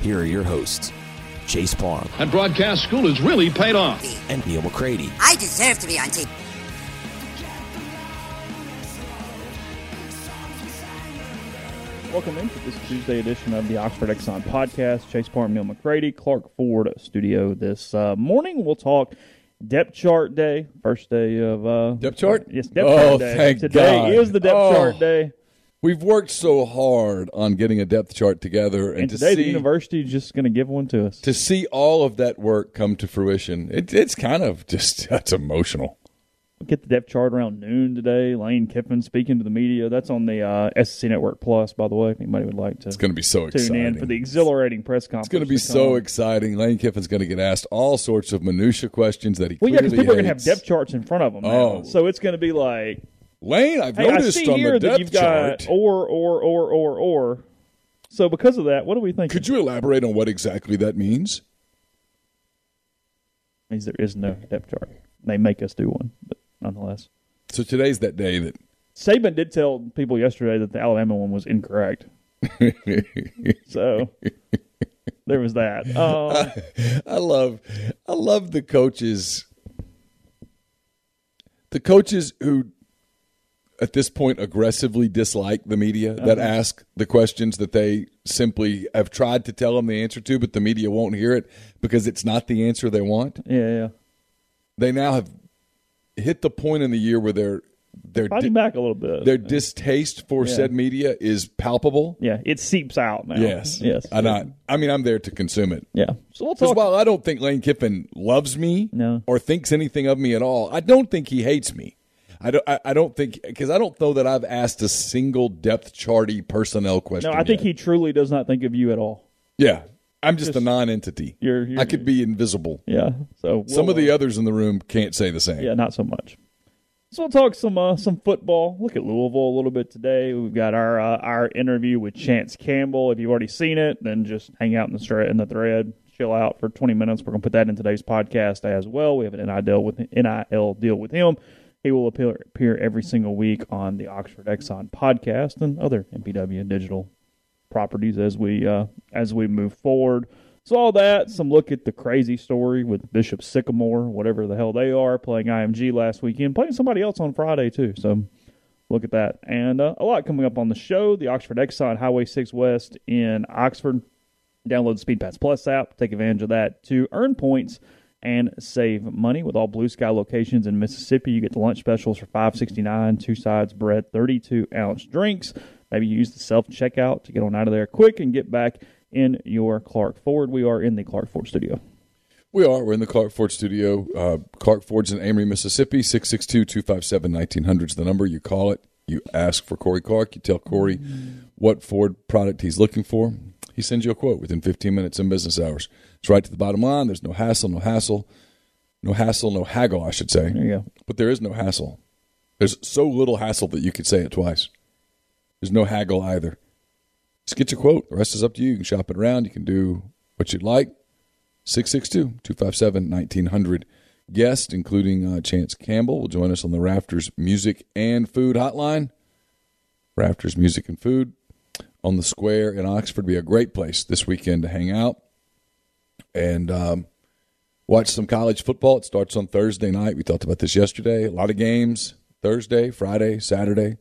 here are your hosts, Chase Parham. And broadcast school has really paid off. and Neil McCready. I deserve to be on TV. Welcome into this Tuesday edition of the Oxford Exxon podcast. Chase Parham, Neil McCready, Clark Ford studio. This uh, morning we'll talk depth chart day, first day of uh, Depth chart? Yes, depth Oh, chart day. thank Today God. is the depth Oh. chart day, We've worked so hard on getting a depth chart together, and, and to today the see university is just going to give one to us. to see all of that work come to fruition, it, it's kind of just that's emotional. We'll get the depth chart around noon today. Lane Kiffin speaking to the media. That's on the uh, SEC Network Plus, by the way. If anybody would like to It's going to be so tune exciting. in for the exhilarating press conference, it's going to be so exciting. Lane Kiffin's going to get asked all sorts of minutia questions that he Well, yeah, because people are going to have depth charts in front of them. Now. Oh. So it's going to be like, Lane, I've Hey, I noticed see on here the that depth you've got chart. or, or, or, or, or. So because of that, what do we think? Could you elaborate on what exactly that means? means there is no depth chart. They make us do one, but nonetheless. So today's that day that Saban did tell people yesterday that the Alabama one was incorrect. so there was that. Um, I love I love the coaches the coaches who at this point aggressively dislike the media that Uh-huh. ask the questions that they simply have tried to tell them the answer to but the media won't hear it because it's not the answer they want. yeah, yeah. They now have hit the point in the year where their their Fighting di- back a little bit. their distaste for Yeah. said media is palpable. yeah, it seeps out now. Yes. Yes. I not I mean I'm there to consume it. Yeah. So we'll talk. while I don't think Lane Kiffin loves me No. or thinks anything of me at all, I don't think he hates me. I don't. I, I don't think because I don't know that I've asked a single depth charty personnel question. no, I think yet. he truly does not think of you at all. Yeah, I'm just, a Just- non-entity. You're, you're I could be invisible. Yeah. So Some we'll, of the uh, others in the room can't say the same. Yeah, not so much. So we'll talk some uh, some football. Look at Louisville a little bit today. We've got our uh, our interview with Chance Campbell. If you've already seen it, then just hang out in the thread in the thread, chill out for 20 minutes. We're gonna put that in today's podcast as well. We have an NIL deal with NIL deal with him. He will appear, every single week on the Oxford Exxon podcast and other MPW digital properties as we uh, as we move forward. So all that, some look at the crazy story with Bishop Sycamore, whatever the hell they are, playing IMG last weekend, playing somebody else on Friday too. So look at that, and uh, a lot coming up on the show. The Oxford Exxon Highway Six West in Oxford. Download the Speed Pass Plus app, take advantage of that to earn points and save money with all Blue Sky locations in Mississippi. You get the lunch specials for five sixty nine, two sides bread, thirty two ounce drinks. Maybe you use the self checkout to get on out of there quick and get back in your Clark Ford. We are in the Clark Ford studio. We are. We're in the Clark Ford studio. Uh, Clark Ford's in Amory, Mississippi. 662-257-1900 is the number. You call it. You ask for Corey Clark. You tell Corey what Ford product he's looking for. He sends you a quote within 15 minutes in business hours. It's right to the bottom line. There's no hassle, no hassle, no hassle, no haggle, I should say. There you go. But there is no hassle. There's so little hassle that you could say it twice. There's no haggle either. Just get your quote. The rest is up to you. You can shop it around. You can do what you'd like. 662 257 1900. guests, including uh, Chance Campbell, will join us on the Rafters Music and Food Hotline. Rafters Music and Food on the square in Oxford be a great place this weekend to hang out and um, watch some college football. It starts on Thursday night. We talked about this yesterday. A lot of games Thursday, Friday, Saturday,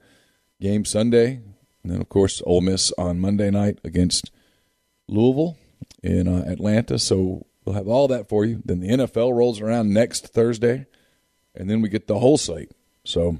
game Sunday, and then of course Ole Miss on Monday night against Louisville in uh, Atlanta. So we'll have all that for you. Then the NFL rolls around next Thursday, and then we get the whole slate. So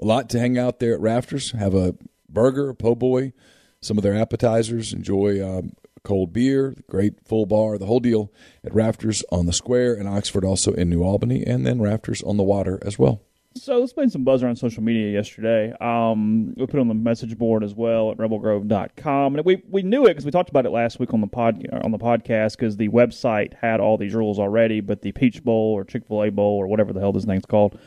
a lot to hang out there at Rafters. Have a burger, a po' boy, some of their appetizers. Enjoy um, cold beer, great full bar, the whole deal at Rafters on the Square in Oxford, also in New Albany, and then Rafters on the Water as well. So let's made some buzz around social media yesterday. Um, we put on the message board as well at rebelgrove.com. And we, we knew it because we talked about it last week on the pod on the podcast because the website had all these rules already, but the Peach Bowl or Chick fil A Bowl or whatever the hell this thing's called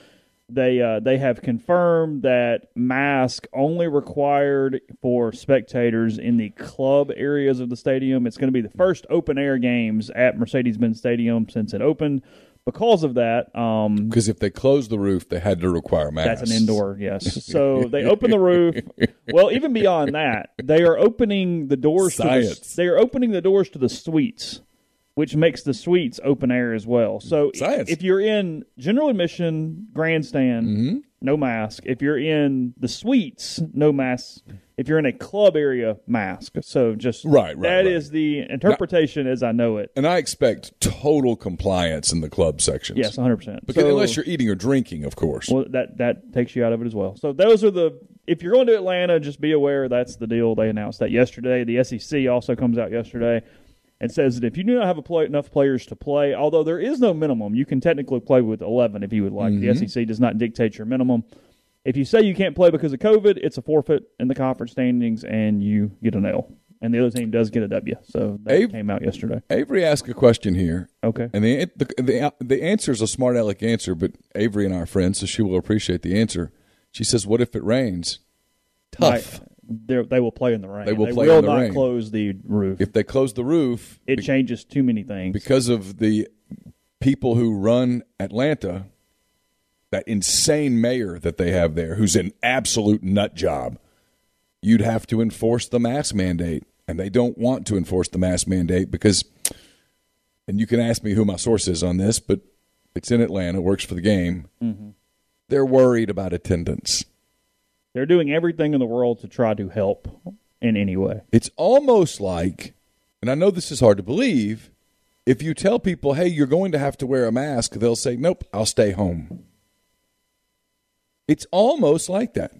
they uh, they have confirmed that mask only required for spectators in the club areas of the stadium. It's going to be the first open air games at Mercedes-Benz Stadium since it opened. Because of that, um, because if they closed the roof, they had to require masks. That's an indoor, yes. So they open the roof. Well, even beyond that, they are opening the doors. Science. To the, they are opening the doors to the suites which makes the suites open air as well. So Science. if you're in general admission grandstand, Mm-hmm. no mask. If you're in the suites, no mask. If you're in a club area, mask. So just Right, right, That right. is the interpretation as I know it. And I expect total compliance in the club sections. Yes, 100. percent Because unless you're eating or drinking, of course. well, that that takes you out of it as well. So those are the. If you're going to Atlanta, just be aware that's the deal. They announced that yesterday. The SEC also comes out yesterday and says that if you do not have a play, enough players to play, although there is no minimum, you can technically play with 11 if you would like. Mm-hmm. The SEC does not dictate your minimum. If you say you can't play because of COVID, it's a forfeit in the conference standings, and you get an L. And the other team does get a W. So that Abe- came out yesterday. Avery asked a question here. Okay. And the, the the the answer is a smart aleck answer, but Avery and our are friends, so she will appreciate the answer. She says, "What if it rains?" Tough. They're- They will play in the rain. They will play in the not rain. close the roof. If they close the roof, it be- changes too many things. because of the people who run Atlanta, that insane mayor that they have there, who's an absolute nut job, you'd have to enforce the mask mandate. And they don't want to enforce the mask mandate because, and you can ask me who my source is on this, but it's in Atlanta, works for the game. Mm-hmm. They're worried about attendance. They're doing everything in the world to try to help in any way. It's almost like, and I know this is hard to believe, if you tell people, hey, you're going to have to wear a mask, they'll say, nope, I'll stay home. It's almost like that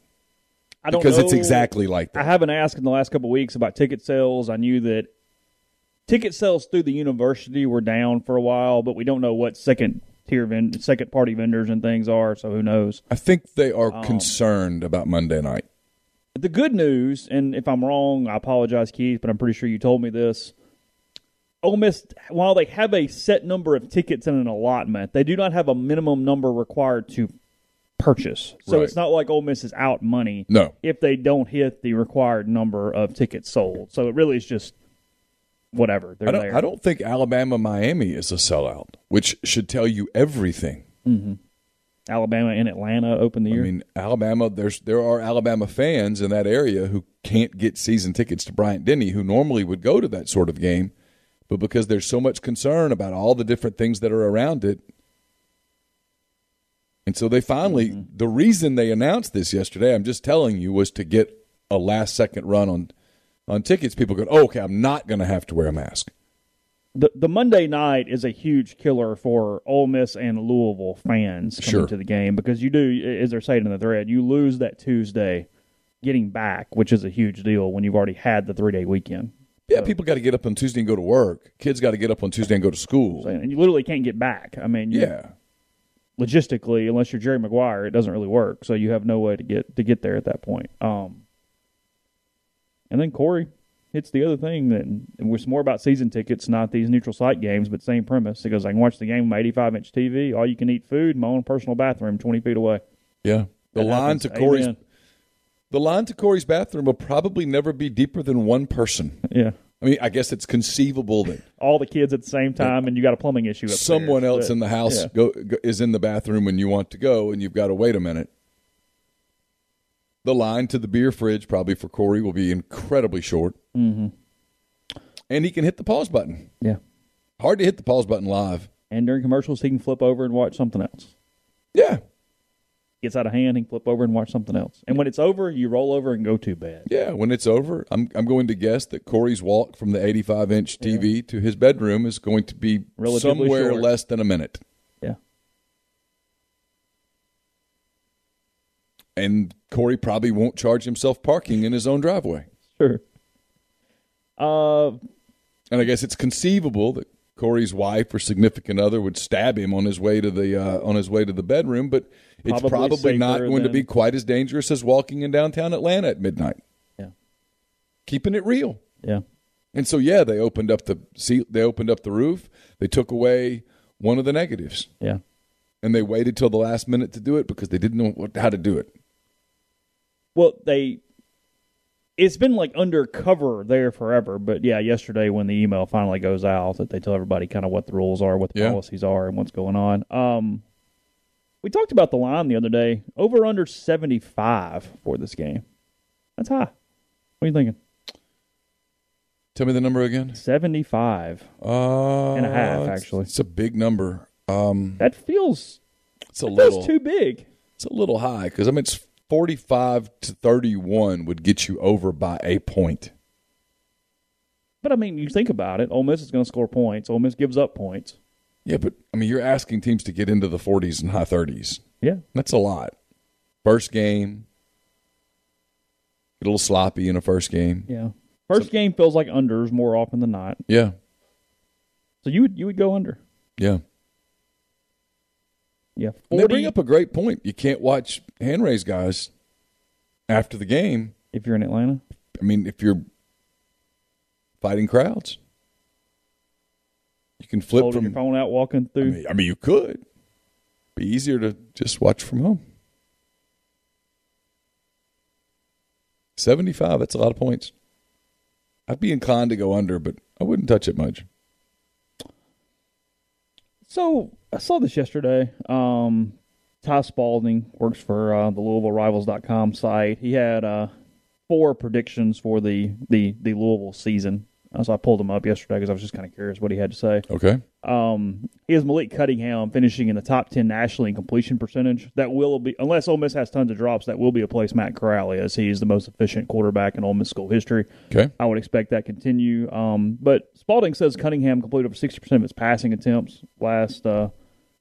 I don't because it's exactly like that. I haven't asked in the last couple of weeks about ticket sales. I knew that ticket sales through the university were down for a while, but we don't know what second tier vend- second party vendors and things are. So who knows? I think they are Um, concerned about Monday night. The good news, and if I'm wrong, I apologize, Keith, but I'm pretty sure you told me this. Ole Miss, while they have a set number of tickets in an allotment, they do not have a minimum number required to purchase. So Right. it's not like Ole Miss is out money No. if they don't hit the required number of tickets sold. So it really is just whatever. They're I don't, there. I don't think Alabama Miami is a sellout, which should tell you everything. Alabama and Atlanta open the year. I mean, Alabama. There's there are Alabama fans in that area who can't get season tickets to Bryant Denny, who normally would go to that sort of game, but because there's so much concern about all the different things that are around it, and so they finally. Mm-hmm. The reason they announced this yesterday, I'm just telling you, was to get a last second run on on tickets. People go, oh, okay, I'm not going to have to wear a mask. the the Monday night is a huge killer for Ole Miss and Louisville fans coming Sure. to the game because you do, as they're saying in the thread, you lose that Tuesday getting back, which is a huge deal when you've already had the three day weekend. Yeah, people got to get up on Tuesday and go to work. Kids got to get up on Tuesday and go to school. And you literally can't get back. I mean, you- Yeah. logistically, unless you're Jerry Maguire, it doesn't really work. So you have no way to get to get there at that point. Um, and then Corey hits the other thing that and it's more about season tickets, not these neutral site games, but same premise. He goes, I can watch the game on my 85 inch TV, all you can eat food, my own personal bathroom, 20 feet away. Yeah. The That line happens. to Corey's Amen. The line to Corey's bathroom will probably never be deeper than one person. Yeah. I mean, I guess it's conceivable that All the kids at the same time, and you got a plumbing issue. Upstairs. someone else But, in the house yeah. go, go, is in the bathroom when you want to go, and you've got to wait a minute. The line to the beer fridge, probably for Corey, will be incredibly short. Mm-hmm. And he can hit the pause button. Yeah. Hard to hit the pause button live. And during commercials, he can flip over and watch something else. Yeah. Gets out of hand, he can flip over and watch something else. And when it's over, you roll over and go to bed. Yeah, when it's over, I'm I'm going to guess that Corey's walk from the 85 inch TV to his bedroom is going to be Relatively somewhere short. less than a minute. Yeah. And Corey probably won't charge himself parking in his own driveway. Sure. Uh, And I guess it's conceivable that Corey's wife or significant other would stab him on his way to the uh, on his way to the bedroom, but it's Probably probably not going to be quite as dangerous as walking in downtown Atlanta at midnight. Yeah. Keeping it real. yeah. And so yeah, they opened up the see they opened up the roof. They took away one of the negatives, Yeah. and they waited till the last minute to do it because they didn't know what, how to do it. Well, they. It's been like undercover there forever, but yeah, yesterday when the email finally goes out, that they tell everybody kind of what the rules are, what the Yeah. policies are, and what's going on. Um, we talked about the line the other day. Over under seventy five for this game. That's high. What are you thinking? Tell me the number again. Seventy five. Uh, And a half, it's- actually. It's a big number. Um, That feels it's a that little. feels too big. It's a little high because I mean it's forty-five to thirty-one would get you over by a point. But I mean, you think about it. Ole Miss is going to score points. Ole Miss gives up points. Yeah, but I mean you're asking teams to get into the forties and high thirties. Yeah. That's a lot. First game, get a little sloppy in a first game. Yeah. First game feels like unders more often than not. Yeah, So you would you would go under. yeah. Yeah. 40, they bring up a great point. You can't watch hand raise guys after the game. if you're in Atlanta. I mean, if you're fighting crowds, you can flip Holding from. your phone out, walking I through. mean, I mean, you could. Be easier to just watch from home. Seventy-five. That's a lot of points. I'd be inclined to go under, but I wouldn't touch it much. So I saw this yesterday. Um, Ty Spalding works for uh, the LouisvilleRivals.com site. He had uh, four predictions for the the the Louisville season. So I pulled him up yesterday because I was just kind of curious what he had to say. Okay. Um, he has Malik Cunningham finishing in the top ten nationally in completion percentage. That will be unless Ole Miss has tons of drops. That will be a place Matt Corrali as he's the most efficient quarterback in Ole Miss school history. Okay. I would expect that continue. Um, but Spalding says Cunningham completed over sixty percent of his passing attempts last, uh,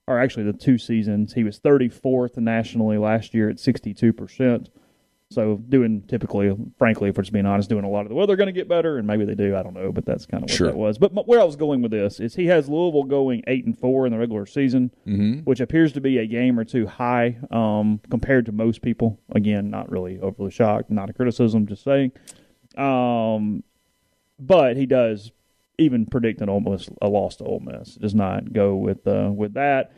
or actually the two seasons. He was thirty fourth nationally last year at sixty two percent. So doing typically, frankly, if we're just being honest, doing a lot of the well, they're going to get better, and maybe they do. I don't know, but that's kind of what Sure. that was. But m- where I was going with this is he has Louisville going eight and four in the regular season, Mm-hmm. which appears to be a game or two high um, compared to most people. Again, not really overly shocked, not a criticism, just saying. Um, but he does even predict an almost a loss to Ole Miss. Does not go with uh, with that.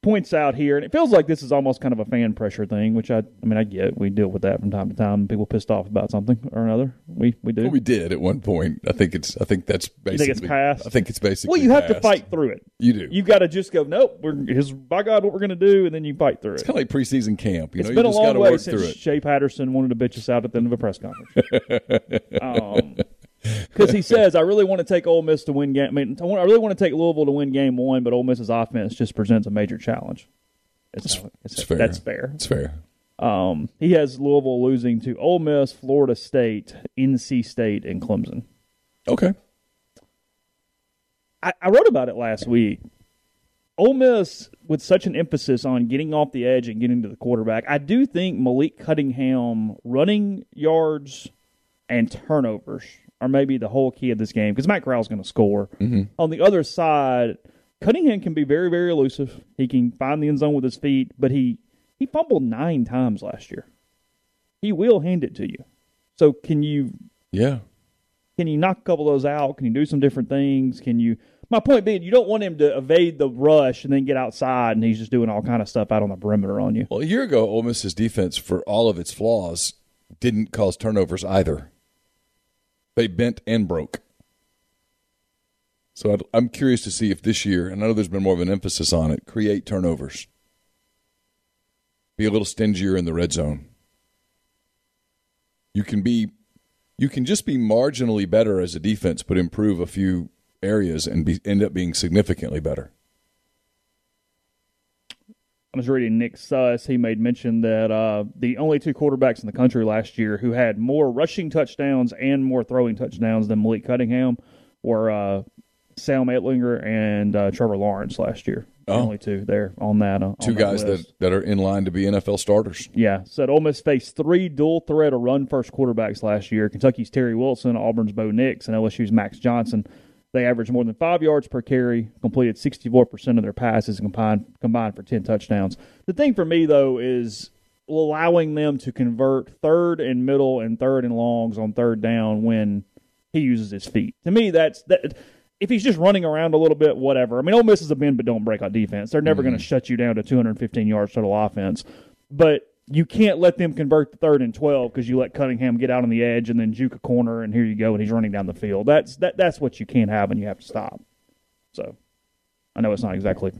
Points out here, and it feels like this is almost kind of a fan pressure thing, which I, I mean, I get. We deal with that from time to time. People pissed off about something or another. We we do. Well, we did at one point. I think it's. I think that's basically. think it's passed? I think it's basically. well, you have to fight through it. You do. You got to just go. Nope. We're here's by God what we're going to do, and then you fight through it. it's kind of like preseason camp. You It's know, been you a just long way since through it. Shea Patterson wanted to bitch us out at the end of a press conference. Um, Because he says, I really want to take Ole Miss to win game. I mean, I want- I really want to take Louisville to win game one, but Ole Miss's offense just presents a major challenge. It's, it's- It's fair. That's fair. It's fair. Um, he has Louisville losing to Ole Miss, Florida State, NC State, and Clemson. Okay. I, I wrote about it last week. Ole Miss, with such an emphasis on getting off the edge and getting to the quarterback, I do think Malik Cunningham running yards and turnovers are maybe the whole key of this game because Matt Corral's going to score. Mm-hmm. On the other side, Cunningham can be very, very elusive. He can find the end zone with his feet, but he he fumbled nine times last year. He will hand it to you. So can you Yeah. can you knock a couple of those out? Can you do some different things? Can you? My point being, you don't want him to evade the rush and then get outside and he's just doing all kind of stuff out on the perimeter on you. Well, a year ago, Ole Miss's defense, for all of its flaws, didn't cause turnovers either. They bent and broke. So I'd, I'm curious to see if this year, and I know there's been more of an emphasis on it, create turnovers. Be a little stingier in the red zone. You can be, you can just be marginally better as a defense, but improve a few areas and be, end up being significantly better. I was reading Nick Suss. He made mention that uh, the only two quarterbacks in the country last year who had more rushing touchdowns and more throwing touchdowns than Malik Cunningham were uh, Sam Ehlinger and uh, Trevor Lawrence last year. Oh. only two there on that. Uh, Two on guys that, that, list. that are in line to be NFL starters. Yeah, said Ole Miss faced three dual threat or run first quarterbacks last year. Kentucky's Terry Wilson, Auburn's Bo Nix, and LSU's Max Johnson. They averaged more than five yards per carry, completed 64% of their passes, and combined, combined for 10 touchdowns. The thing for me, though, is allowing them to convert third and middle and third and longs on third down when he uses his feet. To me, that's that. If he's just running around a little bit, whatever. I mean, Ole Miss is a bend but don't break out defense. They're never going to mm-hmm. shut you down to 215 yards total offense. But you can't let them convert the third and 12 because you let Cunningham get out on the edge and then juke a corner and here you go and he's running down the field. That's that that's what you can't have and you have to stop. So I know it's not exactly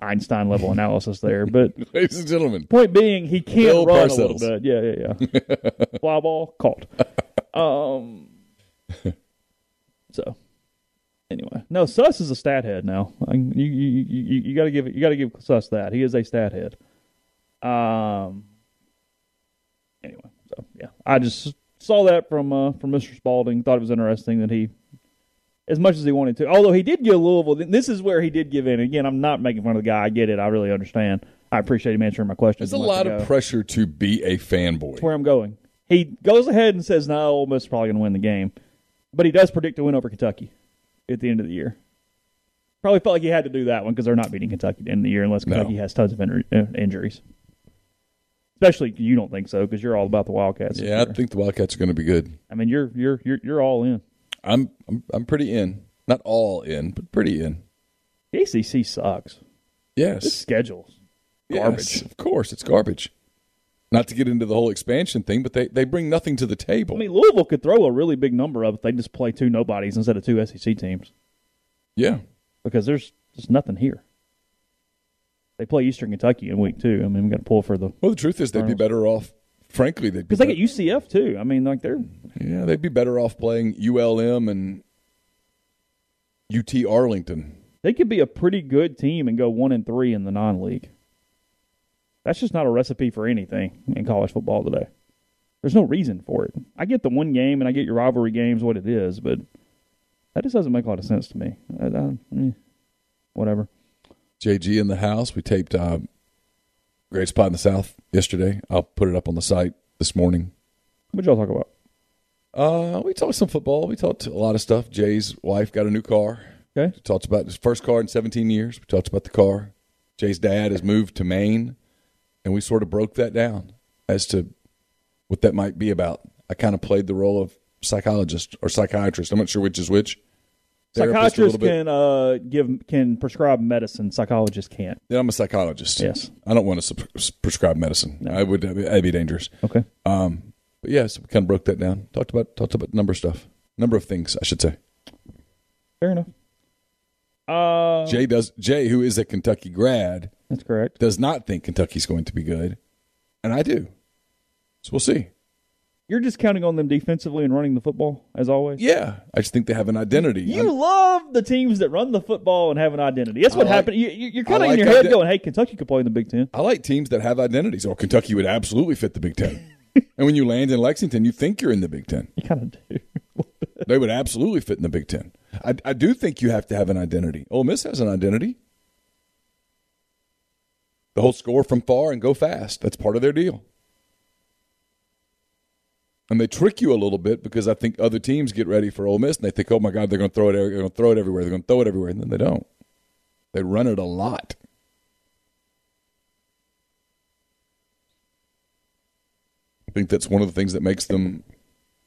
Einstein level analysis there, but Ladies and gentlemen, point being he can Bill run Parcells. a little bit. Yeah, yeah, yeah. Fly ball caught. Um. So anyway, no, Suss is a stat head now. I, you you you, you got to give it. You got to give Suss that. He is a stat head. Um. Anyway, so yeah, I just saw that from uh, from Mr. Spalding. Thought it was interesting that he, as much as he wanted to, although he did give Louisville. This is where he did give in. Again, I'm not making fun of the guy. I get it. I really understand. I appreciate him answering my questions. there's a lot of pressure to be a fanboy. That's where I'm going. He goes ahead and says, "No, Ole Miss is probably going to win the game," but he does predict a win over Kentucky at the end of the year. Probably felt like he had to do that one because they're not beating Kentucky at the end of the year unless No. Kentucky has tons of injury, uh, injuries. Especially you don't think so because you're all about the Wildcats. Yeah, I think the Wildcats are going to be good. I mean you're you're you're you're all in. I'm I'm I'm pretty in. Not all in, but pretty in. The ACC sucks. Yes. This schedule's Yes, garbage. of course, it's garbage. Not to get into the whole expansion thing, but they, they bring nothing to the table. I mean Louisville could throw a really big number up if they just play two nobodies instead of two SEC teams. yeah. because there's just nothing here. They play Eastern Kentucky in week two. I mean, we got to pull for the Well, the truth is, they'd be better off. Frankly, they'd be because they bet- get UCF too. I mean, like they're yeah, they'd be better off playing ULM and UT Arlington. they could be a pretty good team and go one and three in the non-league. That's just not a recipe for anything in college football today. There's no reason for it. I get the one game and I get your rivalry games what it is, but that just doesn't make a lot of sense to me. I, I, eh, whatever. JG in the house. We taped uh, Great Spot in the South yesterday. I'll put it up on the site this morning. What y'all talk about? Uh, we talked some football. We talked a lot of stuff. Jay's wife got a new car. Okay. We talked about his first car in 17 years. We talked about the car. Jay's dad has moved to Maine, and we sort of broke that down as to what that might be about. I kind of played the role of psychologist or psychiatrist. I'm not sure which is which. Psychiatrists can uh, give can prescribe medicine. Psychologists can't. Then I'm a psychologist. Yes. I don't want to sup- prescribe medicine. I would. That'd be dangerous. Okay. Um, but yes, we kind of broke that down. Talked about talked about number of stuff, number of things, I should say. Fair enough. Uh, Jay does. Jay, who is a Kentucky grad, that's correct. does not think Kentucky's going to be good, and I do. So we'll see. You're just counting on them defensively and running the football as always. Yeah, I just think they have an identity. You I'm- love the teams that run the football and have an identity. That's what like- happened. You, you're kind of in your head going, "Hey, Kentucky could play in the Big Ten. I like teams that have identities. Or Kentucky would absolutely fit the Big Ten. and when you land in Lexington, you think you're in the Big Ten. You kind of do. They would absolutely fit in the Big Ten. I, I do think you have to have an identity. Ole Miss has an identity. The whole score from far and go fast. That's part of their deal. And they trick you a little bit because I think other teams get ready for Ole Miss and they think, "Oh my God, they're going to throw it. They're going to throw it everywhere. They're going to throw it everywhere." And then they don't. They run it a lot. I think that's one of the things that makes them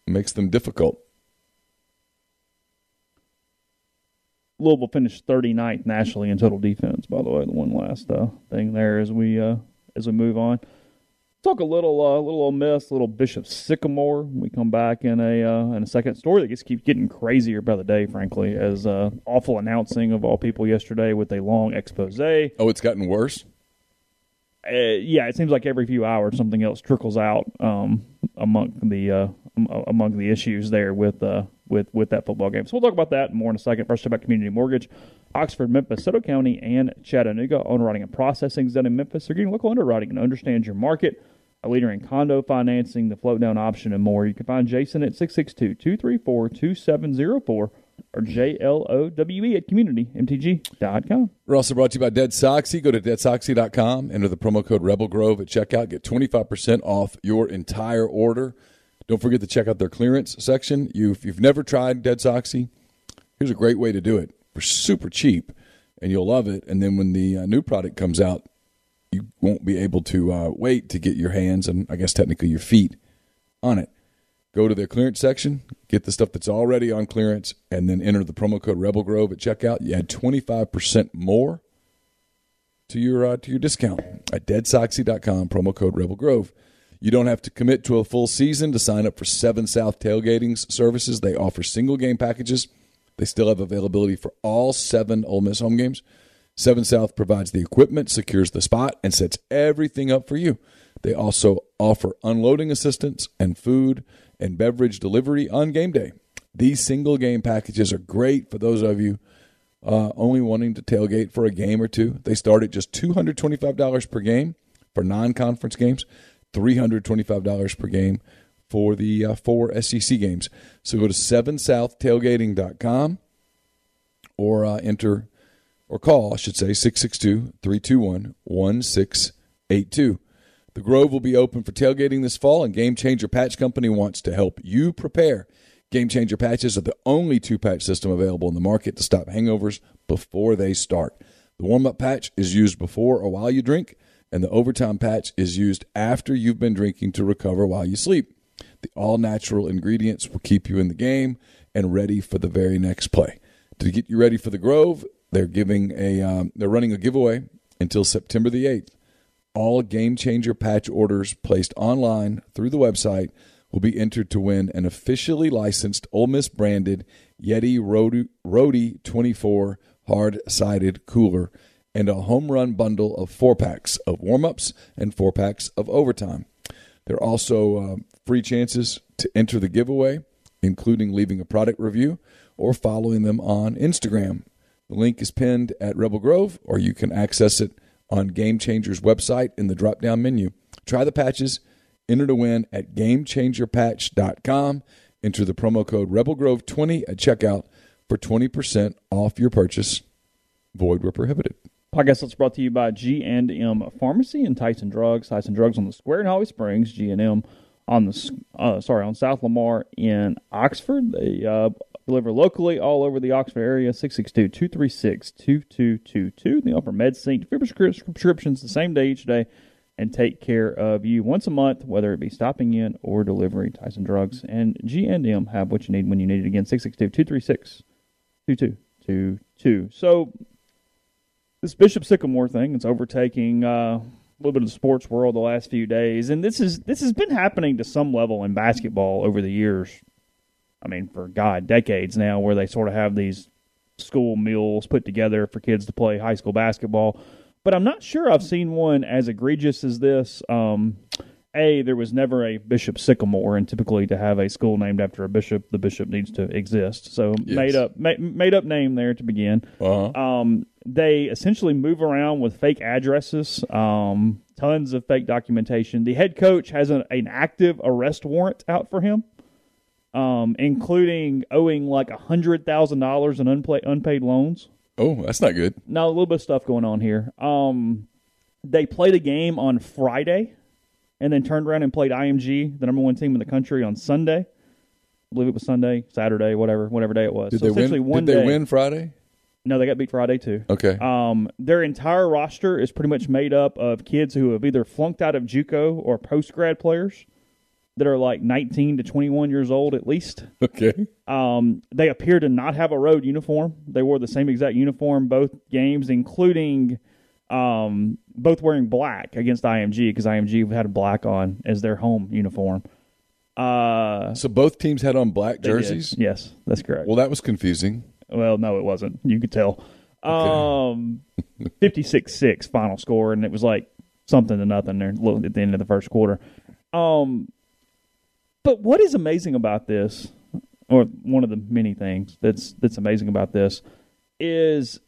makes them difficult. Louisville finished 39th nationally in total defense. By the way, the one last uh, thing there as we uh, as we move on. Talk a little, uh, little Ole Miss, little Bishop Sycamore. We come back in a uh, in a second story that just keeps getting crazier by the day. Frankly, as uh, awful announcing of all people yesterday with a long expose. Oh, it's gotten worse. Uh, yeah, it seems like every few hours something else trickles out um, among the uh, among the issues there with uh, with with that football game. So we'll talk about that more in a second. First, about community mortgage, Oxford, Memphis, Soto County, and Chattanooga. Underwriting and processing is done in Memphis. They're getting local underwriting and understand your market. A leader in condo financing, the float down option, and more. You can find Jason at 662 234 2704 or J-L-O-W-E at communitymtg.com. We're also brought to you by Dead Soxy. Go to deadsoxy.com, enter the promo code Rebel Grove at checkout, get 25% off your entire order. Don't forget to check out their clearance section. You, if you've never tried Dead Soxy, here's a great way to do it for super cheap, and you'll love it. And then when the uh, new product comes out, you won't be able to uh, wait to get your hands and I guess technically your feet on it. Go to their clearance section, get the stuff that's already on clearance, and then enter the promo code Rebel Grove at checkout. You add 25% more to your uh, to your discount at deadsoxy.com, promo code Rebel Grove. You don't have to commit to a full season to sign up for Seven South Tailgating services. They offer single game packages. They still have availability for all seven Ole Miss home games. Seven South provides the equipment, secures the spot, and sets everything up for you. They also offer unloading assistance and food and beverage delivery on game day. These single game packages are great for those of you uh, only wanting to tailgate for a game or two. They start at just $225 per game for non conference games, $325 per game for the uh, four SEC games. So go to 7southtailgating.com or uh, enter or call, I should say, 662 321 1682. The Grove will be open for tailgating this fall, and Game Changer Patch Company wants to help you prepare. Game Changer patches are the only two patch system available in the market to stop hangovers before they start. The warm up patch is used before or while you drink, and the overtime patch is used after you've been drinking to recover while you sleep. The all natural ingredients will keep you in the game and ready for the very next play. To get you ready for the Grove, they're giving a um, they're running a giveaway until September the eighth. All game changer patch orders placed online through the website will be entered to win an officially licensed Ole Miss branded Yeti Roadie 24 hard sided cooler and a home run bundle of four packs of warm ups and four packs of overtime. There are also uh, free chances to enter the giveaway, including leaving a product review or following them on Instagram. The link is pinned at Rebel Grove, or you can access it on Game Changer's website in the drop down menu. Try the patches, enter to win at gamechangerpatch.com. Enter the promo code RebelGrove20 at checkout for 20% off your purchase. Void where prohibited. Podcast that's brought to you by G&M Pharmacy and Tyson Drugs. Tyson Drugs on the Square in Holly Springs. G&M on the uh, sorry on South Lamar in Oxford. They uh, deliver locally all over the Oxford area. 662-236-2222. They offer MedSync prescriptions the same day each day and take care of you once a month, whether it be stopping in or delivery. Tyson Drugs and G&M have what you need when you need it. Again, 662-236-2222. So this Bishop Sycamore thing, it's overtaking uh, a little bit of the sports world the last few days, and this is this has been happening to some level in basketball over the years. I mean, for God, decades now, where they sort of have these school meals put together for kids to play high school basketball. But I'm not sure I've seen one as egregious as this. Um, a, there was never a Bishop Sycamore, and typically to have a school named after a bishop, the bishop needs to exist. So Yes. made up, ma- made up name there to begin. Uh-huh. Um, they essentially move around with fake addresses, um, tons of fake documentation. The head coach has an, an active arrest warrant out for him, um, including owing like hundred thousand dollars in unpla- unpaid loans. Oh, that's not good. Now a little bit of stuff going on here. Um, they played a game on Friday, and then turned around and played IMG, the number one team in the country, on Sunday. I believe it was Sunday, Saturday, whatever, whatever day it was. Did so they essentially win? Did they day. win Friday? No, they got beat Friday too. Okay. Um, their entire roster is pretty much made up of kids who have either flunked out of JUCO or post grad players that are like 19 to 21 years old at least. okay. Um, they appear to not have a road uniform. They wore the same exact uniform both games, including Um, both wearing black against IMG because IMG had black on as their home uniform. Uh, So both teams had on black jerseys. Yes, that's correct. Well, that was confusing. Well, no, it wasn't. You could tell. Um, 56-6 final score, and it was like something to nothing there at the end of the first quarter. Um, but what is amazing about this, or one of the many things that's that's amazing about this, is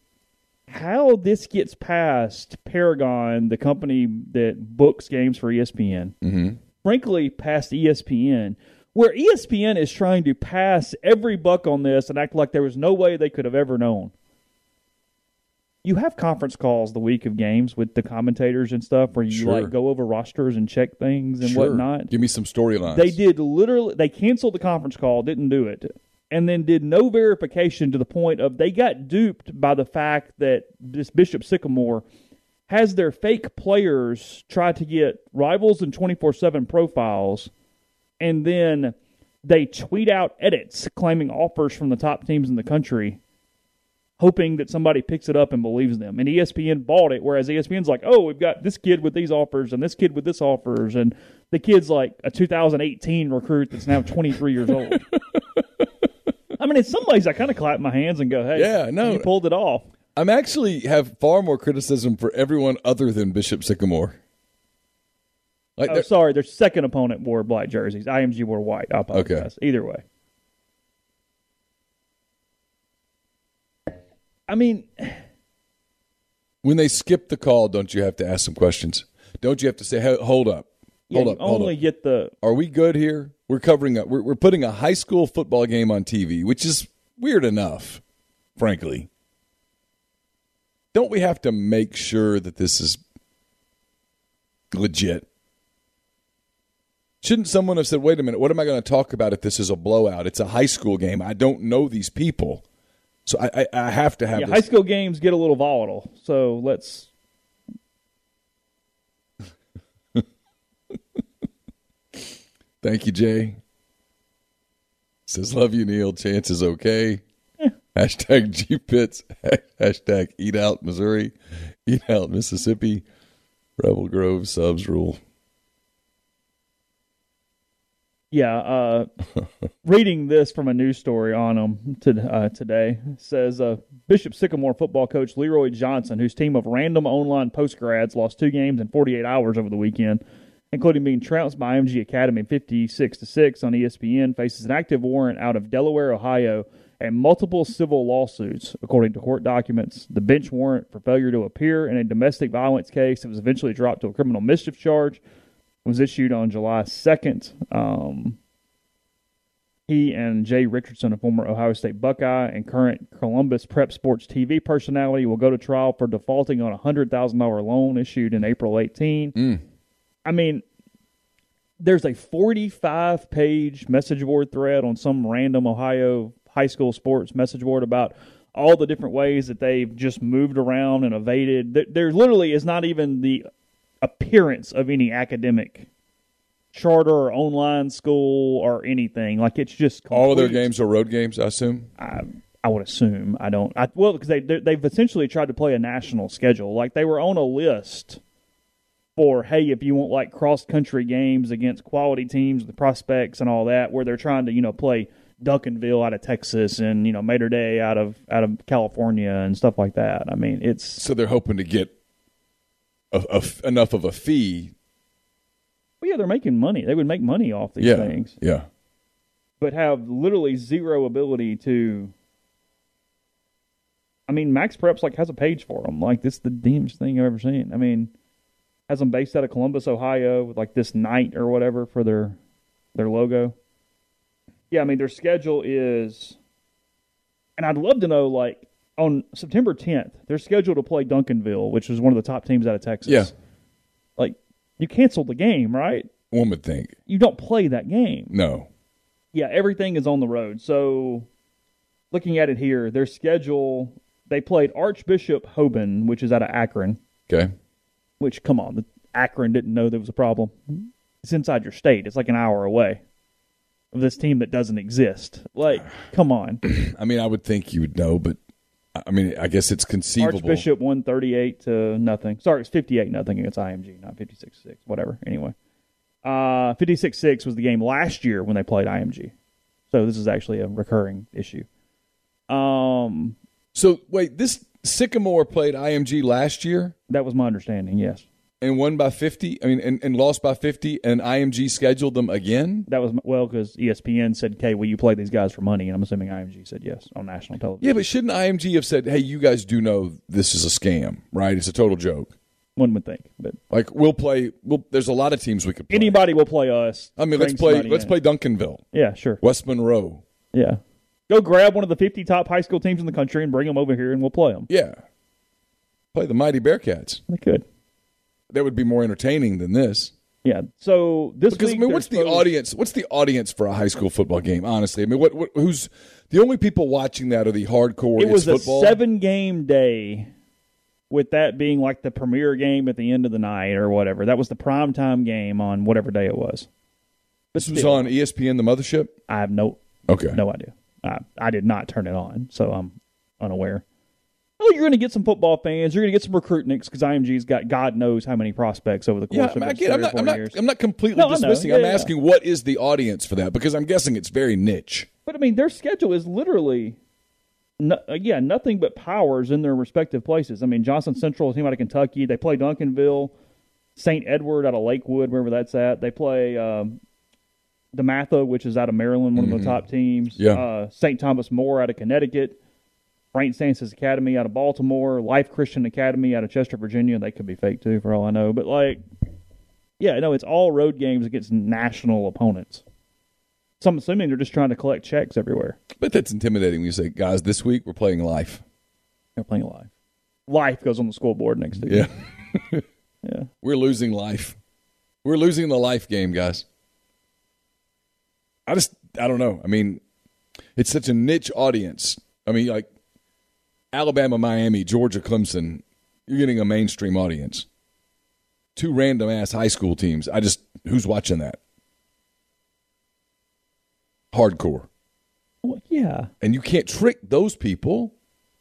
how this gets past Paragon, the company that books games for ESPN. Mm-hmm. Frankly, past ESPN, where ESPN is trying to pass every buck on this and act like there was no way they could have ever known. You have conference calls the week of games with the commentators and stuff, where you Sure. like go over rosters and check things and Sure. whatnot. Give me some storylines. They did literally. They canceled the conference call, didn't do it, and then did no verification to the point of they got duped by the fact that this Bishop Sycamore has their fake players try to get rivals and twenty four seven profiles, and then they tweet out edits claiming offers from the top teams in the country. Hoping that somebody picks it up and believes them, and ESPN bought it. Whereas ESPN's like, "Oh, we've got this kid with these offers, and this kid with this offers, and the kid's like a 2018 recruit that's now 23 years old. I mean, in some ways, I kind of clap my hands and go, "Hey, Yeah, no. you pulled it off." I'm actually have far more criticism for everyone other than Bishop Sycamore. Like, Oh, sorry, their second opponent wore black jerseys. IMG wore white. I apologize. Either way, I mean, when they skip the call, don't you have to ask some questions? Don't you have to say, hey, "Hold up, yeah, hold up, hold only up"? get the Are we good here? We're covering up. we're, we're putting a high school football game on TV, which is weird enough, frankly. Don't we have to make sure that this is legit? Shouldn't someone have said, "Wait a minute, what am I going to talk about if this is a blowout? It's a high school game. I don't know these people, so I I, I have to have yeah, this." high school games get a little volatile. So let's. Thank you, Jay. Says love you, Neil. Chance is okay. Hashtag G Pits. Hashtag Eat Out Missouri. Eat Out Mississippi. Rebel Grove subs rule. Yeah, uh, reading this from a news story on them to, uh, today says uh, Bishop Sycamore football coach Leroy Johnson, whose team of random online postgrads lost two games in 48 hours over the weekend, including being trounced by IMG Academy 56 to six on ESPN, faces an active warrant out of Delaware, Ohio, and multiple civil lawsuits, according to court documents. The bench warrant for failure to appear in a domestic violence case that was eventually dropped to a criminal mischief charge was issued on July 2nd. Um, he and Jay Richardson, a former Ohio State Buckeye and current Columbus Prep Sports TV personality, will go to trial for defaulting on a $100,000 loan issued in April 18. I mean, there's a 45 page message board thread on some random Ohio high school sports message board about all the different ways that they've just moved around and evaded. There, there literally is not even the appearance of any academic charter or online school or anything. Like it's just All of their games are road games, I assume. I, I would assume. I don't. I, well, because they they've essentially tried to play a national schedule. Like they were on a list for hey, if you want like cross country games against quality teams, the prospects and all that, where they're trying to you know play Duncanville out of Texas and you know Mater Dei out of out of California and stuff like that. I mean, it's So they're hoping to get a, a- enough of a fee. well, yeah, they're making money. They would make money off these Yeah, things. yeah. but have literally zero ability to. I mean, Max Preps like has a page for them. Like this, is the damnest thing I've ever seen. I mean, has them based out of Columbus, Ohio, with like this knight or whatever for their their logo. Yeah, I mean their schedule is, and I'd love to know like on September 10th they're scheduled to play Duncanville, which is one of the top teams out of Texas. Yeah. like you canceled the game, right? One would think. You don't play that game No. yeah, everything is on the road. So, looking at it here, their schedule they played Archbishop Hoban, which is out of Akron. Okay. Which, come on, the Akron didn't know there was a problem. It's inside your state. It's like an hour away of this team that doesn't exist. Like, come on. I mean, I would think you would know, but I mean, I guess it's conceivable. Archbishop one thirty eight to nothing. Sorry, it's 58 nothing against IMG, not 56 6. Whatever. Anyway, uh, 56 6 was the game last year when they played IMG. So this is actually a recurring issue. Um, So wait, this Sycamore played IMG last year that was my understanding. Yes, and won by fifty. I mean, and, and lost by fifty, and IMG scheduled them again. that was well because ESPN said, "Okay, will you play these guys for money?" And I'm assuming IMG said yes on national television. Yeah, but shouldn't IMG have said, "Hey, you guys do know this is a scam, right? It's a total joke." one would think, but Like we'll play. We'll, there's a lot of teams we could play. anybody will play us. I mean, let's play. Let's in. play Duncanville, Yeah, sure. West Monroe. Yeah, go grab one of the 50 top high school teams in the country and bring them over here, and we'll play them. Yeah, play the Mighty Bearcats. They could. That would be more entertaining than this. Yeah. So this Because I mean, what's the audience? What's the audience for a high school football game? Honestly, I mean, what, what who's the only people watching that are the hardcore? It was football. a seven game day, with that being like the premier game at the end of the night or whatever. That was the prime time game on whatever day it was. But This was on ESPN, the mothership. I have no Okay, no idea. I, I did not turn it on, so I'm unaware. Oh, you're going to get some football fans. You're going to get some recruitniks because IMG's got God knows how many prospects over the course Yeah, of I its. I'm three or not. four I'm not. I'm not completely No, dismissing. Yeah, I'm yeah. asking what is the audience for that because I'm guessing it's very niche. But I mean, their schedule is literally, no, uh, yeah, nothing but powers in their respective places. I mean, Johnson Central, a team out of Kentucky, they play Duncanville, St. Edward out of Lakewood, wherever that's at. They play um, DeMatha, which is out of Maryland, one of the top teams. Yeah. Uh, St. Thomas More out of Connecticut. St. Frances Academy out of Baltimore, Life Christian Academy out of Chester, Virginia. They could be fake too, for all I know. But like, yeah, no, it's all road games against national opponents. So I'm assuming they're just trying to collect checks everywhere. But that's intimidating when you say, guys, this week we're playing life. They're playing live. Life goes on the scoreboard next to you. Yeah. Yeah. We're losing life. We're losing the life game, guys. I just, I don't know. I mean, it's such a niche audience. I mean, like Alabama, Miami, Georgia, Clemson, you're getting a mainstream audience. Two random ass high school teams. I just, who's watching that? Hardcore. Well, yeah. And you can't trick those people.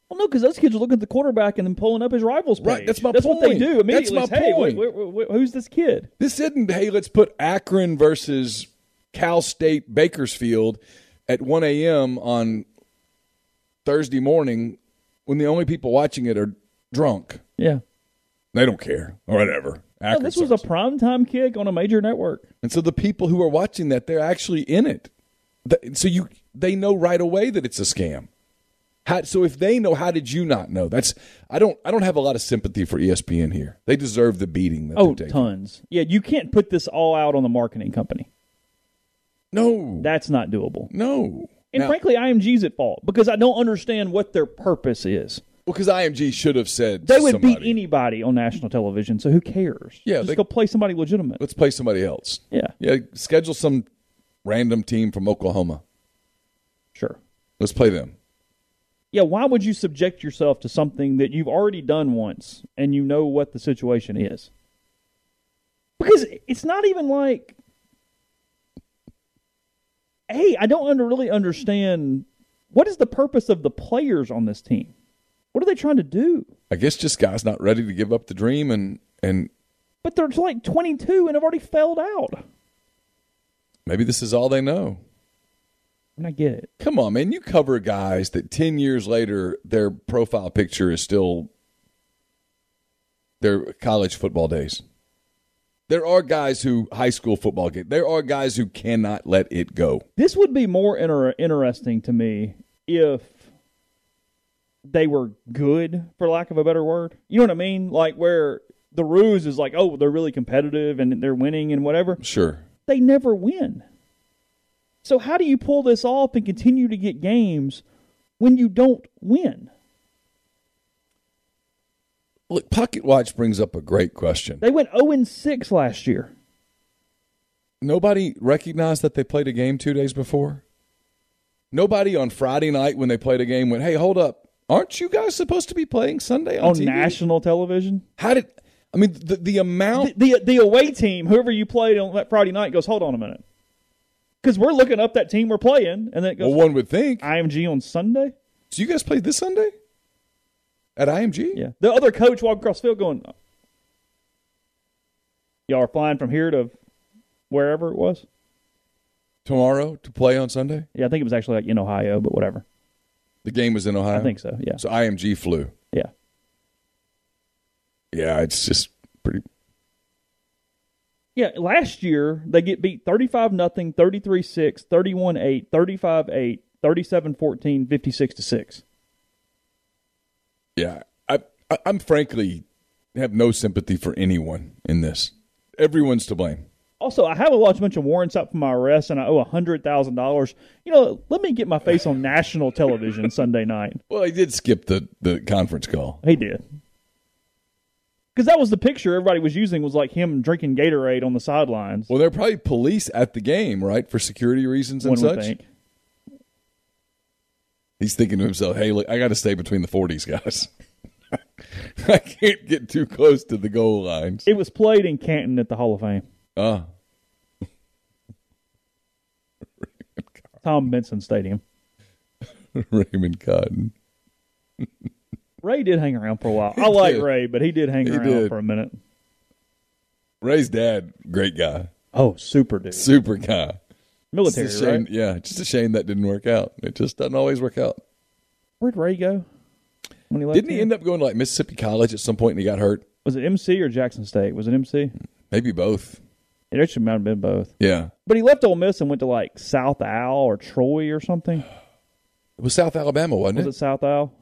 Well, no, because those kids are looking at the quarterback and then pulling up his rivals page. Right, that's my That's what they point. do That's immediately. my It's, hey, point. wait, wait, wait, who's this kid? This isn't, hey, let's put Akron versus Cal State Bakersfield at 1 a.m. on Thursday morning when the only people watching it are drunk. Yeah. They don't care or whatever. No, this was a sucks. primetime kick on a major network. and so the people who are watching that, they're actually in it. So you, they know right away that it's a scam. How, so if they know, how did you not know? That's I don't I don't have a lot of sympathy for ESPN here. They deserve the beating that Oh, they're tons. Yeah, you can't put this all out on the marketing company. No, That's not doable. no. And Now- frankly, IMG's at fault because I don't understand what their purpose is. Well, because IMG should have said They would somebody, beat anybody on national television, so who cares? Yeah, just they- go play somebody legitimate. Let's play somebody else. Yeah, Yeah, schedule some random team from Oklahoma. sure. Let's play them. Yeah, why would you subject yourself to something that you've already done once and you know what the situation is? Because it's not even like, hey, I don't under, really understand what is the purpose of the players on this team. What are they trying to do? I guess just guys not ready to give up the dream and and But they're like 22 and have already failed out. maybe this is all they know. And I get it. Come on, man. You cover guys that 10 years later their profile picture is still their college football days. There are guys who high school football get. There are guys who cannot let it go. This would be more inter- interesting to me if they were good, for lack of a better word. You know what I mean? Like where the ruse is like, oh, they're really competitive and they're winning and whatever. Sure. They never win. So how do you pull this off and continue to get games when you don't win? Look, Pocket Watch brings up a great question. They went 0 6 last year. Nobody recognized that they played a game two days before. Nobody on Friday night when they played a game went, "Hey, hold up! Aren't you guys supposed to be playing Sunday on, on TV?" national television. How did? I mean, the the amount. the, the the away team, whoever you played on that Friday night, goes, hold on a minute, because we're looking up that team we're playing, and then it goes well, one would think. IMG on Sunday. So you guys played this Sunday? At IMG? Yeah. The other coach walked across the field going, Y'all are flying from here to wherever it was? Tomorrow to play on Sunday? Yeah, I think it was actually like in Ohio, but whatever. The game was in Ohio? I think so, yeah. So IMG flew. Yeah. Yeah, it's just pretty. Yeah, last year they get beat 35 nothing, 33 6, 31 8, 35 8, 37 14, 56 to 6. Yeah, I, I, I'm frankly have no sympathy for anyone in this. Everyone's to blame. Also, I have a large bunch of warrants out for my arrest, and I owe hundred thousand dollars. You know, let me get my face on national television Sunday night. Well, he did skip the, the conference call. He did, because that was the picture everybody was using was like him drinking Gatorade on the sidelines. Well, there are probably police at the game, right, for security reasons and one would such. think. He's thinking to himself, "Hey, look, I got to stay between the forties, guys. I can't get too close to the goal lines." It was played in Canton at the Hall of Fame. Ah, Tom Benson Stadium. Raymond Cotton. Ray did hang around for a while. I like did. Ray, but he did hang He around did. for a minute. Ray's dad, great guy, Oh, super dude. super guy. Military, shame, right? yeah. Just a shame that didn't work out. It just doesn't always work out. Where'd Ray go when he left? Didn't he here? end up going to like Mississippi College at some point and he got hurt? Was it MC or Jackson State? Was it MC? Maybe both. It actually might have been both. Yeah, But he left Ole Miss and went to like South Al or Troy or something. it was South Alabama, wasn't Was it? Was it South Al?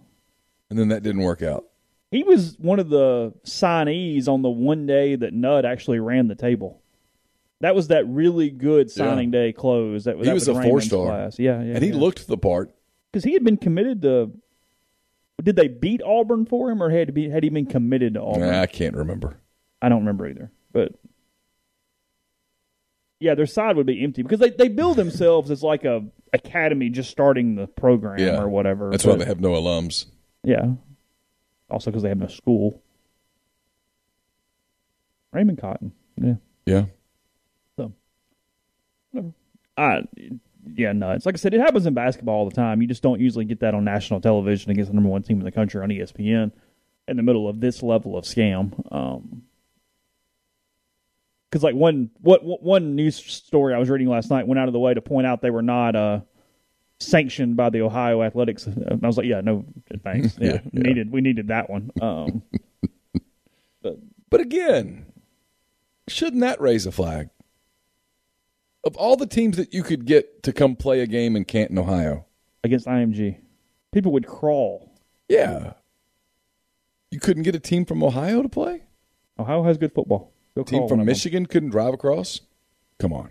And then that didn't work out. He was one of the signees on the one day that Nudd actually ran the table. That was that really good signing day close. That He that was a Raymond's four-star. class. Yeah, yeah. and he looked the part. because he had been committed to. Did they beat Auburn for him, or had to be had he been committed to Auburn? Nah, I can't remember. I don't remember either. But yeah, their side would be empty because they, they build themselves as like a academy just starting the program Yeah, or whatever. That's why they have no alums. yeah. Also because they have no school. Raymond Cotton. Yeah. Yeah, I, yeah, nuts. Like I said, it happens in basketball all the time. You just don't usually get that on national television against the number one team in the country on ESPN in the middle of this level of scam. Um, because like one what what- one news story I was reading last night went out of the way to point out they were not uh sanctioned by the Ohio Athletics. I was like, yeah, no, thanks. Yeah, Yeah, yeah. needed we needed that one. Um, but again, shouldn't that raise a flag? Of all the teams that you could get to come play a game in Canton, Ohio, against IMG, people would crawl. yeah, you couldn't get a team from Ohio to play. Ohio has good football. Go team from of them. Michigan couldn't drive across. Come on.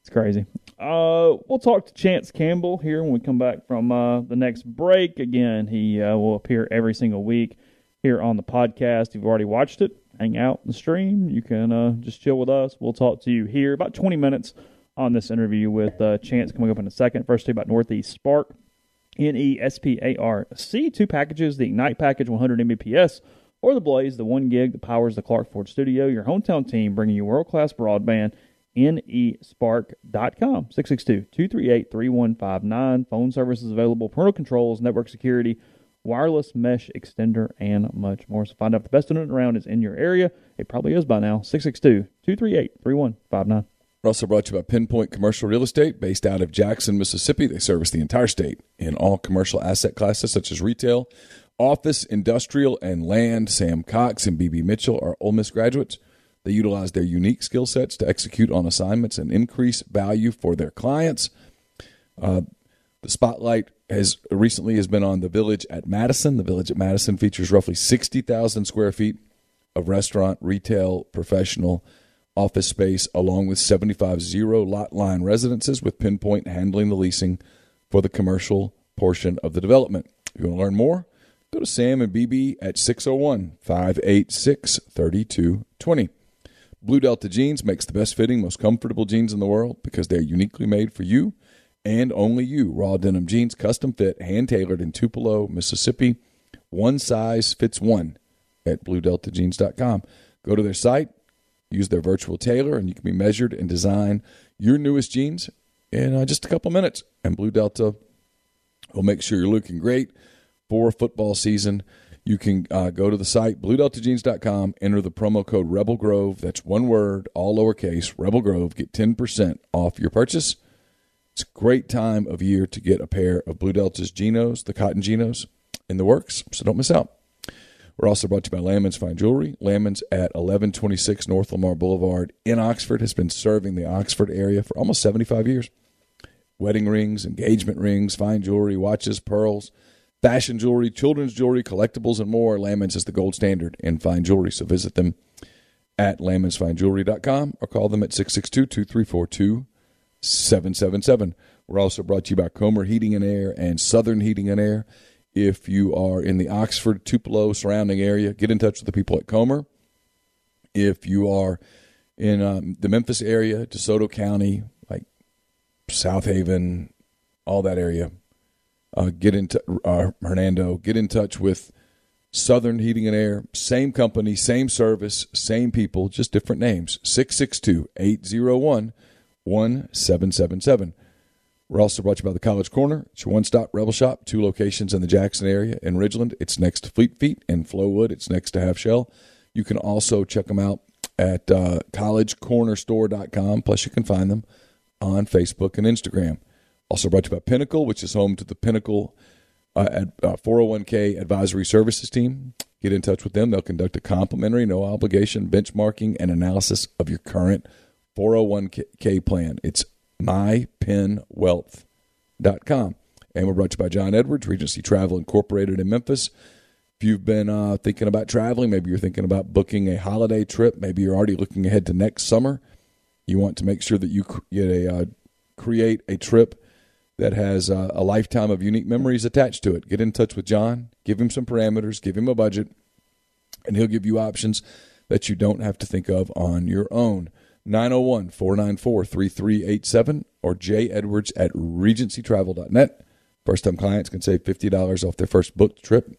It's crazy. Uh, we'll talk to Chance Campbell here when we come back from uh, the next break. Again, he uh, will appear every single week here on the podcast. If you've already watched it, hang out in the stream. You can uh, just chill with us. We'll talk to you here about 20 minutes on this interview with uh, Chance coming up in a second. First, about Northeast Spark. N E S P A R C. Two packages the Ignite package 100 Mbps or the Blaze, the one gig that powers the Clark Ford studio. Your hometown team bringing you world class broadband. nesparc.com 662-238-3159 phone services available parental controls network security wireless mesh extender and much more so find out if the best internet around is in your area it probably is by now 662-238-3159 We're also brought to you by Pinpoint Commercial Real Estate, based out of Jackson, Mississippi. They service the entire state in all commercial asset classes such as retail, office, industrial, and land. Sam Cox and BB Mitchell are Ole Miss graduates. They utilize their unique skill sets to execute on assignments and increase value for their clients. Uh, the spotlight has recently has been on the Village at Madison. The Village at Madison features roughly sixty thousand square feet of restaurant, retail, professional, office space, along with 75 zero lot line residences, with Pinpoint handling the leasing for the commercial portion of the development. If you want to learn more, go to Sam and BB at 601 586 3220. Blue Delta Jeans makes the best fitting, most comfortable jeans in the world because they're uniquely made for you and only you. Raw denim jeans, custom fit, hand tailored in Tupelo, Mississippi. One size fits one at bluedeltajeans.com. Go to their site, use their virtual tailor, and you can be measured and design your newest jeans in uh, just a couple minutes. And Blue Delta We'll make sure you're looking great for football season. You can uh, go to the site, bluedeltajeans.com, enter the promo code Rebel Grove. That's one word, all lowercase, Rebel Grove. Get 10% off your purchase. It's a great time of year to get a pair of Blue Delta's Genos, the cotton Genos, in the works, so don't miss out. We're also brought to you by Landman's Fine Jewelry. Landman's at 1126 North Lamar Boulevard in Oxford has been serving the Oxford area for almost 75 years. Wedding rings, engagement rings, fine jewelry, watches, pearls, fashion jewelry, children's jewelry, collectibles, and more. Landman's is the gold standard in fine jewelry, so visit them at landmansfinejewelry.com or call them at 662 234 2777. We're also brought to you by Comer Heating and Air and Southern Heating and Air. If you are in the Oxford, Tupelo surrounding area, get in touch with the people at Comer. If you are in um, the Memphis area, DeSoto County, like South Haven, all that area, uh, get into uh, Hernando. Get in touch with Southern Heating and Air. Same company, same service, same people, just different names. 662 801 1777. We're also brought to you by the College Corner. It's your one stop rebel shop, two locations in the Jackson area. In Ridgeland, it's next to Fleet Feet. and Flowwood. it's next to Half Shell. You can also check them out at uh, collegecornerstore.com. Plus, you can find them on Facebook and Instagram. Also brought to you by Pinnacle, which is home to the Pinnacle uh, at, uh, 401k advisory services team. Get in touch with them. They'll conduct a complimentary, no obligation benchmarking and analysis of your current 401k plan. It's mypinwealth.com. And we're brought to you by John Edwards, Regency Travel Incorporated in Memphis. If you've been uh, thinking about traveling, maybe you're thinking about booking a holiday trip, maybe you're already looking ahead to next summer, you want to make sure that you get a uh, create a trip that has uh, a lifetime of unique memories attached to it. Get in touch with John, give him some parameters, give him a budget, and he'll give you options that you don't have to think of on your own. 901 494 3387 or j Edwards at regencytravel.net. First time clients can save $50 off their first booked trip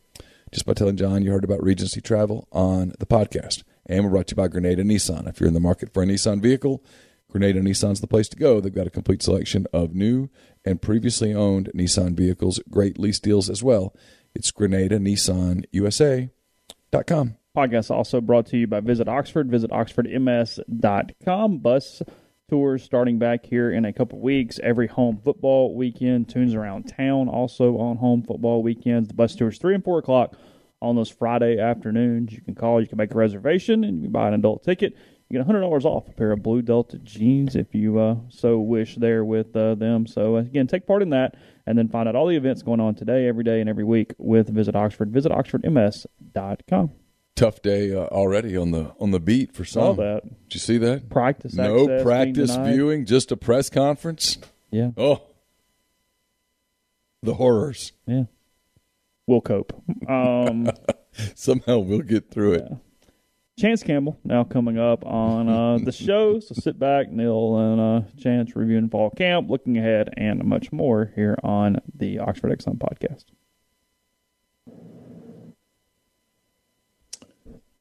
just by telling John you heard about Regency Travel on the podcast. And we're brought to you by Grenada Nissan. If you're in the market for a Nissan vehicle, Grenada Nissan's the place to go. They've got a complete selection of new and previously owned Nissan vehicles, great lease deals as well. It's Grenada Nissan USA.com. Podcast also brought to you by Visit Oxford. Visit oxfordms.com. Bus tours starting back here in a couple weeks. Every home football weekend. Tunes around town also on home football weekends. The bus tours 3 and 4 o'clock on those Friday afternoons. You can call, you can make a reservation, and you can buy an adult ticket. You get $100 off a pair of Blue Delta jeans if you uh, so wish there with uh, them. So, again, take part in that and then find out all the events going on today, every day, and every week with Visit Oxford. Visit oxfordms.com tough day uh, already on the on the beat for some. That. Did you see that? Practice. No practice viewing, just a press conference. Yeah. Oh, the horrors. Yeah. We'll cope. Um, Somehow we'll get through it. Yeah. Chance Campbell now coming up on uh, the show. So sit back, Neal, and uh, Chance reviewing fall camp, looking ahead, and much more here on the Oxford Exxon podcast.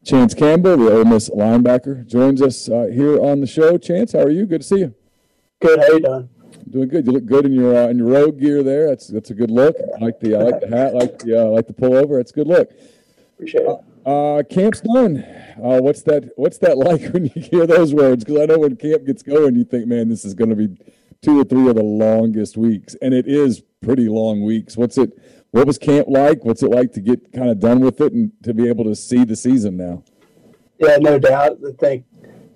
Chance Campbell, the Ole Miss linebacker, joins us uh, here on the show. Chance, how are you? Good to see you. Good. How you doing? Doing good. You look good in your uh, in your road gear there. That's that's a good look. I like the I like the hat. I like the uh, like the pullover. It's a good look. Appreciate it. Uh, camp's done. Uh, what's that? What's that like when you hear those words? Because I know when camp gets going, you think, man, this is going to be two or three of the longest weeks, and it is pretty long weeks. What's it? What was camp like? What's it like to get kind of done with it and to be able to see the season now? Yeah, no doubt. I think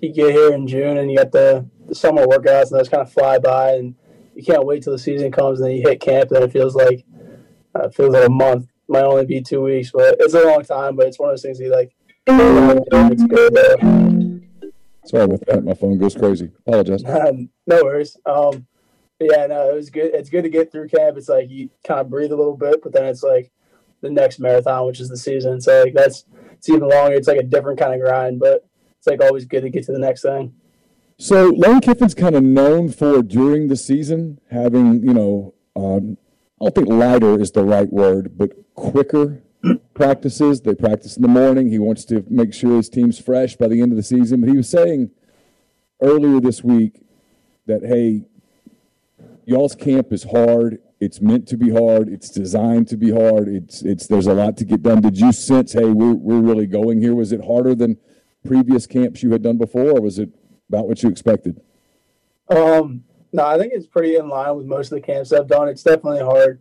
you get here in June and you got the, the summer workouts and those kind of fly by, and you can't wait till the season comes and then you hit camp and it feels like uh, it feels like a month. Might only be two weeks, but it's a long time. But it's one of those things you like. It's good. Sorry about that. My phone goes crazy. Apologize. No worries. Um, yeah, no, it was good. It's good to get through camp. It's like you kind of breathe a little bit, but then it's like the next marathon, which is the season. So like that's it's even longer. It's like a different kind of grind, but it's like always good to get to the next thing. So Lane Kiffin's kind of known for during the season having you know um, I don't think lighter is the right word, but quicker practices. They practice in the morning. He wants to make sure his team's fresh by the end of the season. But he was saying earlier this week that hey, y'all's camp is hard It's meant to be hard. It's designed to be hard. It's it's there's a lot to get done. Did you sense, hey, we're we're really going here? Was it harder than previous camps you had done before, or was it about what you expected? Um, no, I think it's pretty in line with most of the camps I've done. It's definitely hard.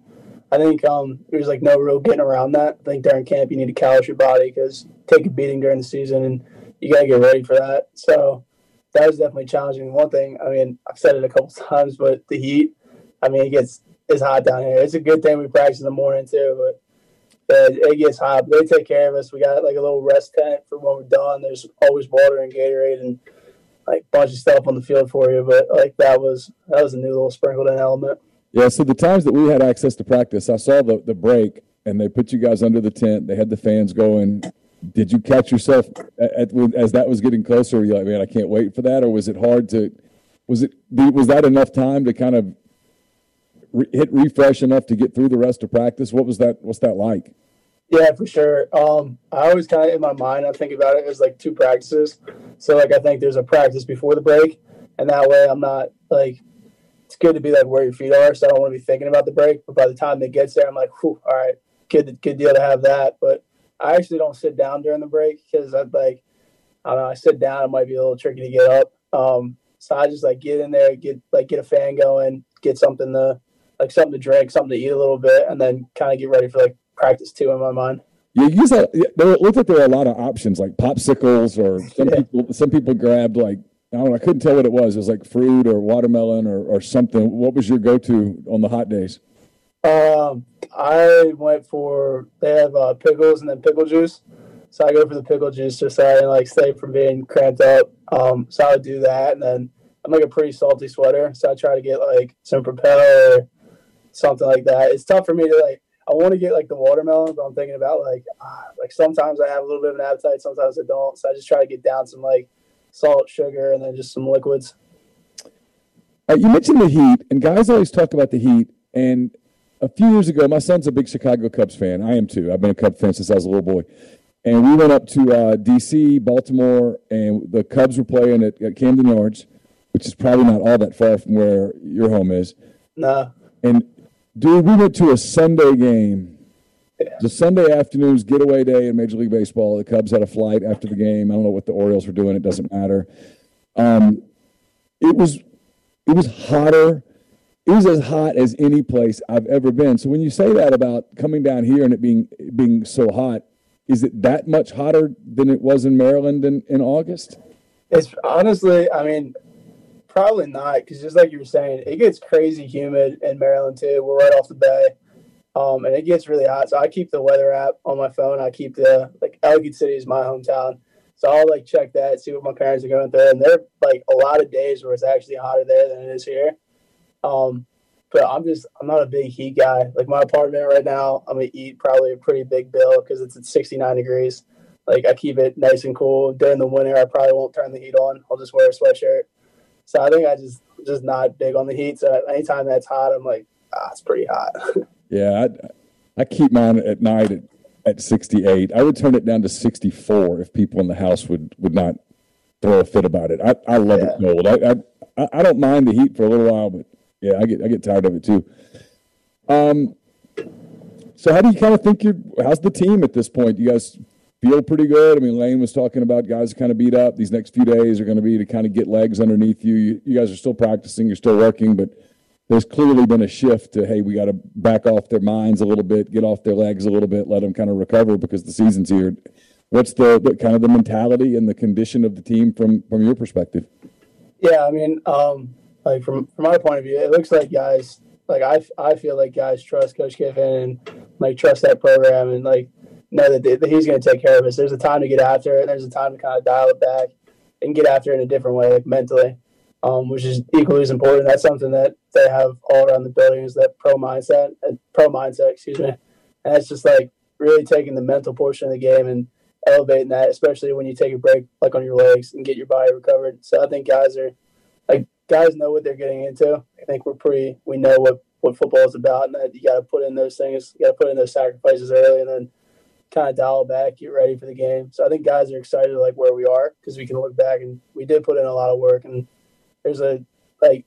I think um, there's like no real getting around that. I think during camp you need to callous your body because take a beating during the season and you got to get ready for that. So that was definitely challenging. One thing, I mean, I've said it a couple times, but the heat, I mean, it gets it's hot down here. It's a good thing we practice in the morning too, but it, gets hot. But they take care of us. We got like a little rest tent for when we're done. There's always water and Gatorade and like a bunch of stuff on the field for you. But like that was that was a new little sprinkled in element. Yeah, so the times that we had access to practice, I saw the, the break and they put you guys under the tent. They had the fans going. Did you catch yourself at, at, as that was getting closer? Were you like, man, I can't wait for that, or was it hard to? Was it was that enough time to kind of re- hit refresh enough to get through the rest of practice? What was that? What's that like? Yeah, for sure. Um, I always kind of in my mind, I think about it as like two practices. So like I think there's a practice before the break, and that way I'm not like it's good to be like where your feet are. So I don't want to be thinking about the break. But by the time it gets there, I'm like, Whew, all right, good, good deal to have that. But I actually don't sit down during the break because I'd like, I don't know, I sit down, it might be a little tricky to get up. Um, so I just like get in there, get like get a fan going, get something to like something to drink, something to eat a little bit, and then kind of get ready for like practice two in my mind. Yeah, you said there looked like there were a lot of options, like popsicles, or some yeah. people. Some people grabbed like I don't know. I couldn't tell what it was. It was like fruit or watermelon or, or something. What was your go-to on the hot days? Um, I went for they have uh, pickles and then pickle juice. So I go for the pickle juice just so I can, like stay from being cramped up. Um, so I would do that, and then I'm like a pretty salty sweater, so I try to get like some Propel something like that. It's tough for me to like. I want to get like the watermelon, but I'm thinking about like ah, like sometimes I have a little bit of an appetite, sometimes I don't. So I just try to get down some like salt, sugar, and then just some liquids. Uh, you mentioned the Heat, and guys always talk about the Heat. And a few years ago, my son's a big Chicago Cubs fan. I am too. I've been a Cubs fan since I was a little boy. And we went up to uh, D.C., Baltimore, and the Cubs were playing at, at, Camden Yards, which is probably not all that far from where your home is. No. And dude, we went to a Sunday game the Sunday afternoon's getaway day in Major League Baseball. The Cubs had a flight after the game. I don't know what the Orioles were doing. It doesn't matter. Um, it was it was hotter. It was as hot as any place I've ever been. So when you say that about coming down here and it being being so hot, is it that much hotter than it was in Maryland in, in August? It's honestly, I mean, probably not because just like you were saying, it gets crazy humid in Maryland too. We're right off the bay um, and it gets really hot. So I keep the weather app on my phone. I keep the like Ellicott City is my hometown, so I'll like check that, see what my parents are going through, and there are like a lot of days where it's actually hotter there than it is here. Um, but I'm just I'm not a big heat guy. Like my apartment right now, I'm gonna eat probably a pretty big bill because it's at 69 degrees. Like I keep it nice and cool during the winter. I probably won't turn the heat on. I'll just wear a sweatshirt. So I think I just just not big on the heat. So anytime that's hot, I'm like, ah, it's pretty hot. Yeah, I, I keep mine at night at, at 68. I would turn it down to 64 if people in the house would, would not throw a fit about it. I, I love yeah. it cold. I, I I don't mind the heat for a little while, but yeah, I get I get tired of it too. Um, so how do you kind of think you're? How's the team at this point? You guys feel pretty good. I mean, Lane was talking about guys kind of beat up. These next few days are going to be to kind of get legs underneath you. you. You guys are still practicing. You're still working, but there's clearly been a shift to hey, we got to back off their minds a little bit, get off their legs a little bit, let them kind of recover because the season's here. What's the, the kind of the mentality and the condition of the team from from your perspective? Yeah, I mean, um, like from from my point of view, it looks like guys like I, I feel like guys trust Coach Kiffin and like trust that program and like know that, that he's going to take care of us. There's a time to get after it. And there's a time to kind of dial it back and get after it in a different way, like mentally um, which is equally as important. That's something that they have all around the building is that pro mindset, uh, pro mindset, excuse me. And it's just like really taking the mental portion of the game and elevating that, especially when you take a break, like on your legs, and get your body recovered. So I think guys are like guys know what they're getting into. I think we're pretty, we know what what football is about, and that you got to put in those things, you got to put in those sacrifices early, and then kind of dial back, get ready for the game. So I think guys are excited like where we are because we can look back and we did put in a lot of work and there's a like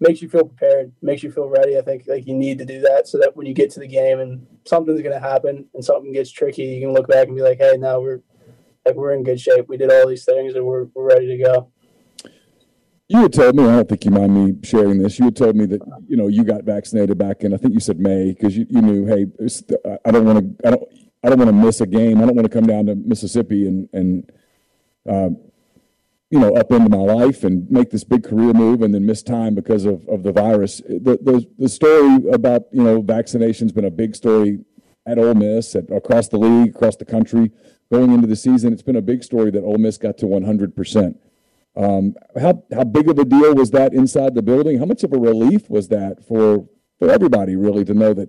makes you feel prepared, makes you feel ready. I think like you need to do that so that when you get to the game and something's going to happen and something gets tricky, you can look back and be like, hey, now we're like we're in good shape. We did all these things and we're we're ready to go. You had told me, I don't think you mind me sharing this. You had told me that you know you got vaccinated back in, I think you said May, because you, you knew, hey, I don't want to, I don't, I don't want to miss a game. I don't want to come down to Mississippi and and uh, you know up into my life and make this big career move and then miss time because of, of the virus. The, the the story about you know vaccination's been a big story at Ole Miss, at, across the league, across the country. Going into the season, it's been a big story that Ole Miss got to 100 percent. Um, how how big of a deal was that inside the building? How much of a relief was that for for everybody really to know that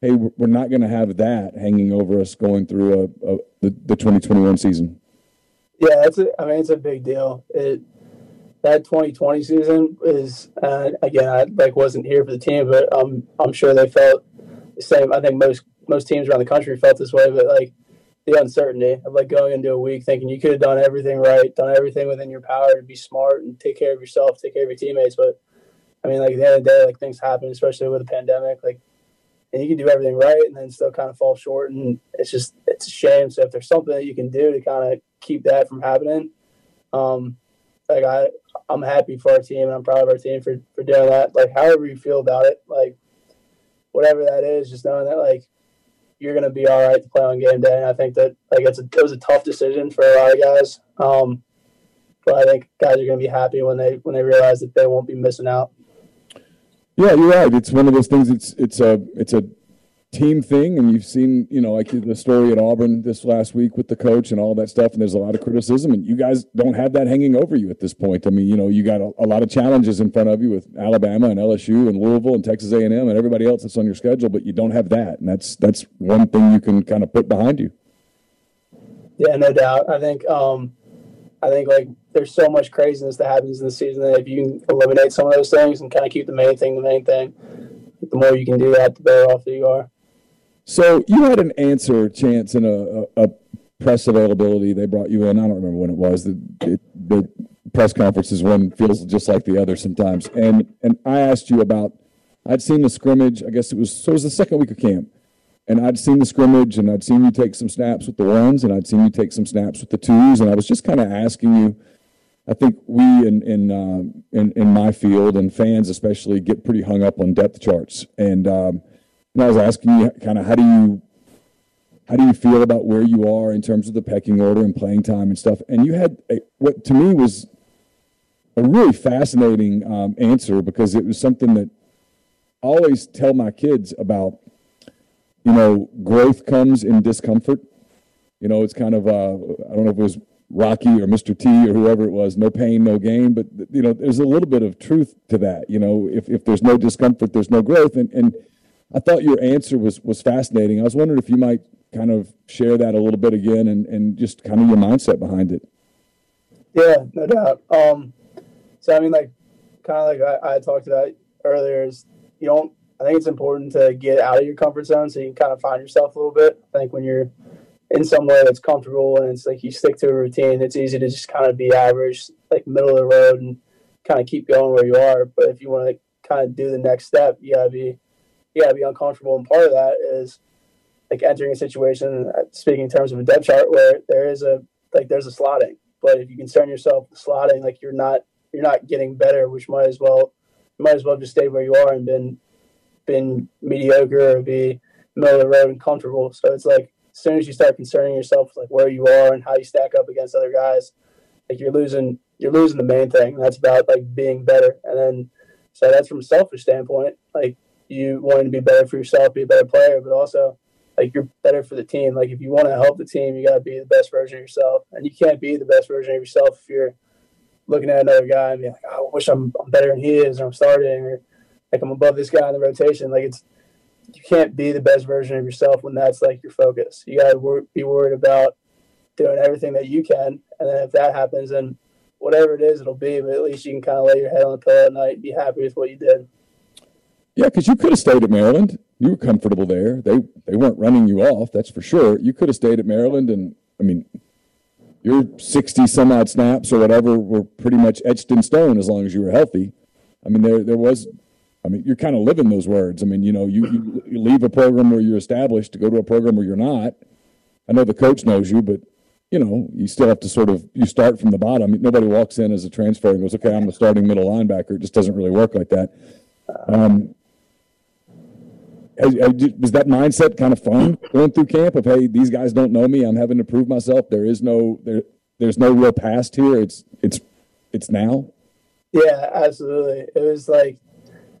hey, we're not going to have that hanging over us going through a, a the, the 2021 season? Yeah, it's a, I mean it's a big deal. It that 2020 season is uh, again I like wasn't here for the team, but I'm I'm sure they felt the same. I think most most teams around the country felt this way, but like the uncertainty of like going into a week thinking you could have done everything right, done everything within your power to be smart and take care of yourself, take care of your teammates. But I mean, like at the end of the day, like things happen, especially with a pandemic. Like, and you can do everything right and then still kind of fall short, and it's just it's a shame. So if there's something that you can do to kind of keep that from happening, um, like I I'm happy for our team and I'm proud of our team for for doing that. Like however you feel about it, like whatever that is, just knowing that like you're going to be all right to play on game day. And I think that like it's a, it was a tough decision for a lot of guys. Um, but I think guys are going to be happy when they when they realize that they won't be missing out. Yeah, you're right. It's one of those things. It's it's a it's a team thing, and you've seen, you know, like the story at Auburn this last week with the coach and all that stuff. And there's a lot of criticism, and you guys don't have that hanging over you at this point. I mean, you know, you got a, a lot of challenges in front of you with Alabama and LSU and Louisville and Texas A&M and everybody else that's on your schedule, but you don't have that, and that's that's one thing you can kind of put behind you. Yeah, no doubt. I think um, I think like there's so much craziness that happens in the season that if you can eliminate some of those things and kind of keep the main thing the main thing, the more you can do that, the better off you are. So you had an answer chance in a, a, a, press availability. They brought you in. I don't remember when it was. The, it, the press conferences one feels just like the other sometimes. And and I asked you about. I'd seen the scrimmage. I guess it was so. It was the second week of camp, and I'd seen the scrimmage, and I'd seen you take some snaps with the ones, and I'd seen you take some snaps with the twos, and I was just kind of asking you. I think we in in, uh, in in my field and fans especially get pretty hung up on depth charts and. Um, and I was asking you kind of how do you how do you feel about where you are in terms of the pecking order and playing time and stuff? And you had a, what to me was a really fascinating um, answer because it was something that I always tell my kids about. You know, growth comes in discomfort. You know, it's kind of uh, I don't know if it was Rocky or Mr. T or whoever it was, no pain, no gain. But you know, there's a little bit of truth to that. You know, if if there's no discomfort, there's no growth, and and I thought your answer was was fascinating. I was wondering if you might kind of share that a little bit again and, and just kind of your mindset behind it. Yeah, no doubt. Um, so I mean, like, kind of like I, I talked about earlier, is you don't. I think it's important to get out of your comfort zone so you can kind of find yourself a little bit. I think when you're in somewhere that's comfortable and it's like you stick to a routine, it's easy to just kind of be average, like middle of the road, and kind of keep going where you are. But if you want to kind of do the next step, you gotta be yeah, be uncomfortable. And part of that is like entering a situation, uh, speaking in terms of a depth chart, where there is a like there's a slotting. But if you concern yourself with slotting, like you're not you're not getting better, which might as well you might as well just stay where you are and been been mediocre or be middle of the road and comfortable. So it's like as soon as you start concerning yourself with like where you are and how you stack up against other guys, like you're losing you're losing the main thing. That's about like being better. And then so that's from a selfish standpoint, like you wanting to be better for yourself, be a better player, but also like you're better for the team. Like if you want to help the team, you got to be the best version of yourself, and you can't be the best version of yourself if you're looking at another guy and being like, oh, I wish I'm, I'm better than he is, or I'm starting, or like I'm above this guy in the rotation. Like it's you can't be the best version of yourself when that's like your focus. You got to wor- be worried about doing everything that you can, and then if that happens, then whatever it is, it'll be. But at least you can kind of lay your head on the pillow at night and be happy with what you did. Yeah, because you could have stayed at Maryland. You were comfortable there. They they weren't running you off. That's for sure. You could have stayed at Maryland, and I mean, your sixty some odd snaps or whatever were pretty much etched in stone as long as you were healthy. I mean, there there was. I mean, you're kind of living those words. I mean, you know, you, you, leave a program where you're established to go to a program where you're not. I know the coach knows you, but you know, you still have to sort of you start from the bottom. Nobody walks in as a transfer and goes, "Okay, I'm a starting middle linebacker." It just doesn't really work like that. Um, was that mindset kind of fun going through camp of hey these guys don't know me i'm having to prove myself there is no there there's no real past here it's it's it's now yeah absolutely it was like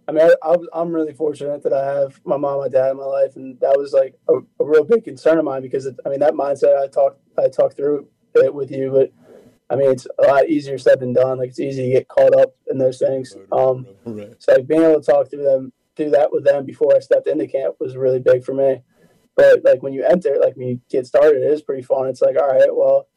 i mean I, i'm really fortunate that i have my mom my dad in my life and that was like a, a real big concern of mine because it, i mean that mindset i talked i talked through it with you but I mean, it's a lot easier said than done. Like it's easy to get caught up in those things. Um, so like being able to talk through them do that with them before I stepped into camp was really big for me. But like when you enter, like when you get started, it is pretty fun. It's like, all right, well,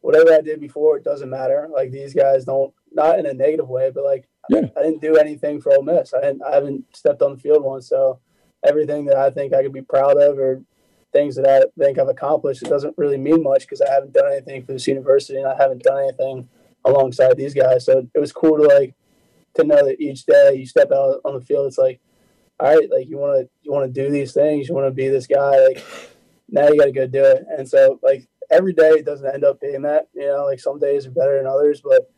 whatever I did before, it doesn't matter. Like these guys don't, not in a negative way, but like yeah. I didn't do anything for Ole Miss. I I haven't stepped on the field once. So everything that I think I could be proud of or things that I think I've accomplished, it doesn't really mean much because I haven't done anything for this university and I haven't done anything alongside these guys. So it was cool to like to know that each day you step out on the field, it's like all right, like you want to you want to do these things, you want to be this guy. Like now you got to go do it. And so like every day doesn't end up being that. You know, like some days are better than others, but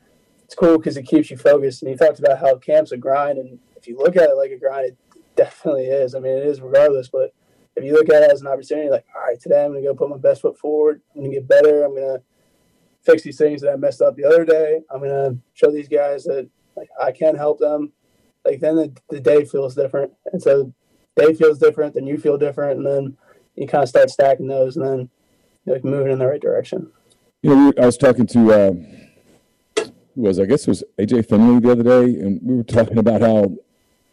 it's cool because it keeps you focused. And he talked about how camp's a grind, and if you look at it like a grind, it definitely is. I mean, it is regardless, but if you look at it as an opportunity, like, all right, today I'm going to go put my best foot forward. I'm going to get better. I'm going to fix these things that I messed up the other day. I'm going to show these guys that like I can help them like then the, the day feels different. And so day feels different, then you feel different, and then you kind of start stacking those, and then you're like moving in the right direction. You know, I was talking to uh, was I guess it was AJ Finley the other day, and we were talking about how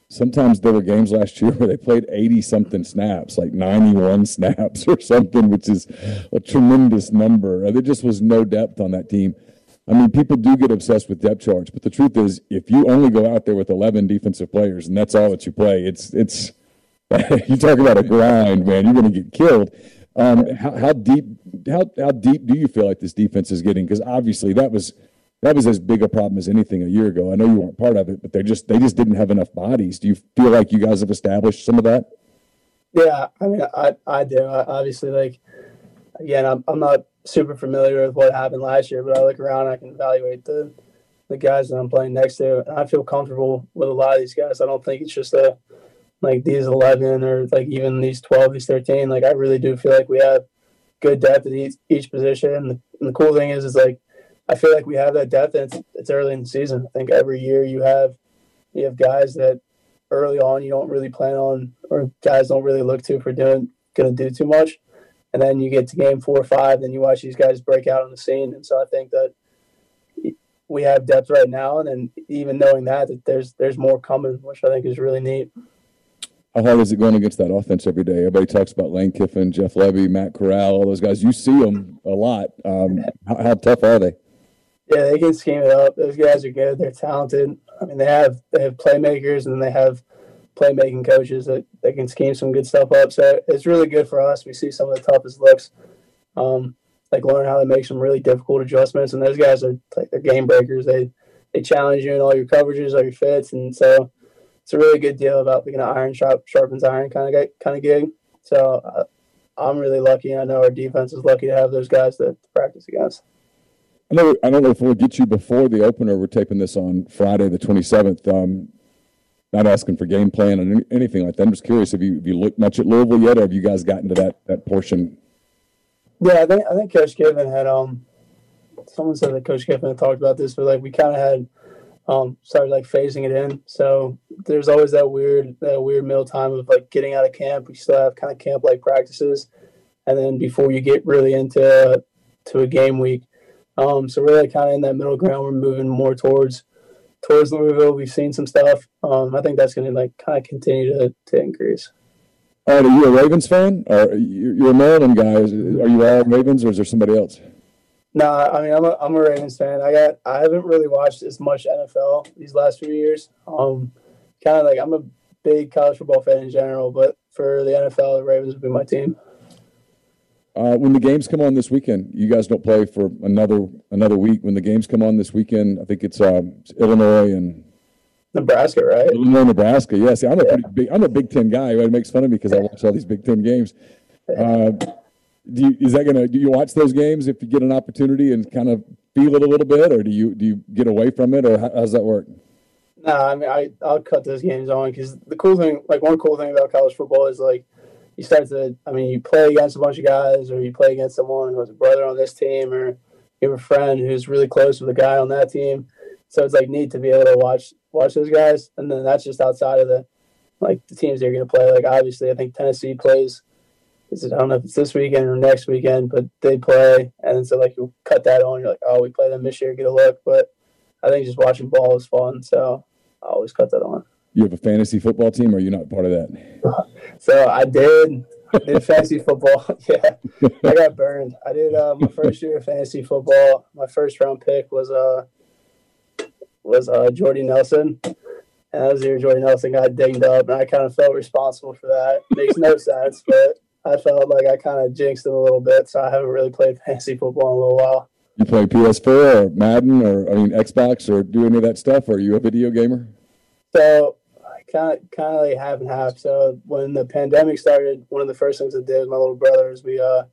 sometimes there were games last year where they played 80 something snaps, like 91 snaps or something, which is a tremendous number. There just was no depth on that team. I mean, people do get obsessed with depth charts, but the truth is, if you only go out there with 11 defensive players and that's all that you play, it's it's you talk about a grind, man. You're going to get killed. Um, how, how, deep how how deep do you feel like this defense is getting? Because obviously that was that was as big a problem as anything a year ago. I know you weren't part of it, but they just they just didn't have enough bodies. Do you feel like you guys have established some of that? Yeah, I mean, I I do. I, obviously, like again, I'm I'm not super familiar with what happened last year, but I look around, I can evaluate the the guys that I'm playing next to, and I feel comfortable with a lot of these guys. I don't think it's just a like these 11 or like even these 12, these 13. Like I really do feel like we have good depth at each, each position. And the, and the cool thing is, is like I feel like we have that depth, and it's, it's early in the season. I think every year you have you have guys that early on you don't really plan on, or guys don't really look to for doing going to do too much and then you get to game four or five, then you watch these guys break out on the scene. And so I think that we have depth right now, and then even knowing that, that there's there's more coming, which I think is really neat. How hard is it going against that offense every day? Everybody talks about Lane Kiffin, Jeff Lebby, Matt Corral, all those guys. You see them a lot. Um, how, how tough are they? Yeah, they can scheme it up. Those guys are good. They're talented. I mean, they have they have playmakers, and they have playmaking coaches that, that can scheme some good stuff up. So it's really good for us. We see some of the toughest looks, um, like learn how to make some really difficult adjustments. And those guys are like they're game breakers. They they challenge you in all your coverages, all your fits, and so it's a really good deal about being an iron sharp sharpens iron kind of kind of gig. So uh, I'm really lucky. I know our defense is lucky to have those guys to, to practice against. I know. I don't know if we'll get you before the opener. We're taping this on Friday, the 27th. Um, not asking for game plan or anything like that. I'm just curious. Have you have you looked much at Louisville yet, or have you guys gotten to that that portion? Yeah, I think I think Coach Kiffin had um. Someone said that Coach Kiffin had talked about this, but like we kind of had um started like phasing it in. So there's always that weird that weird middle time of like getting out of camp. We still have kind of camp like practices, and then before you get really into to a game week. Um, so we're kind of in that middle ground. We're moving more towards towards Louisville. We've seen some stuff. Um, I think that's going to like kind of continue to, to increase. All right, are you a Ravens fan? Or you're a Maryland guy? Are you all Ravens, or is there somebody else? No, nah, I mean I'm a I'm a Ravens fan. I got I haven't really watched as much NFL these last few years. Um, kind of like I'm a big college football fan in general, but for the NFL, the Ravens would be my team. Uh, when the games come on this weekend, you guys don't play for another another week. When the games come on this weekend, I think it's, um, it's Illinois and Nebraska, right? Illinois, Nebraska. Yeah, see, I'm a pretty big. I'm a Big Ten guy. It makes fun of me because I watch all these Big Ten games. Uh, do you, is that gonna? Do you watch those games if you get an opportunity and kind of feel it a little bit, or do you do you get away from it, or how, how does that work? No, I mean I I'll cut those games on because the cool thing, like one cool thing about college football is like you start to. I mean, you play against a bunch of guys, or you play against someone who has a brother on this team, or you have a friend who's really close with a guy on that team. So it's like neat to be able to watch watch those guys, and then that's just outside of the like the teams they're going to play. Like obviously, I think Tennessee plays. I don't know if it's this weekend or next weekend, but they play, and so like you cut that on. You're like, oh, we play them this year, get a look. But I think just watching ball is fun, so I always cut that on. You have a fantasy football team, or you're not part of that? So I did. I did fantasy football. yeah, I got burned. I did uh, my first year of fantasy football. My first round pick was uh was uh Jordy Nelson. And that was year Jordy Nelson got dinged up, and I kind of felt responsible for that. Makes no sense, but I felt like I kind of jinxed him a little bit, so I haven't really played fantasy football in a little while. You play PS4 or Madden or I mean Xbox or do any of that stuff? Or are you a video gamer? So I kind of kind of like half and half. So when the pandemic started, one of the first things I did with my little brother is we uh,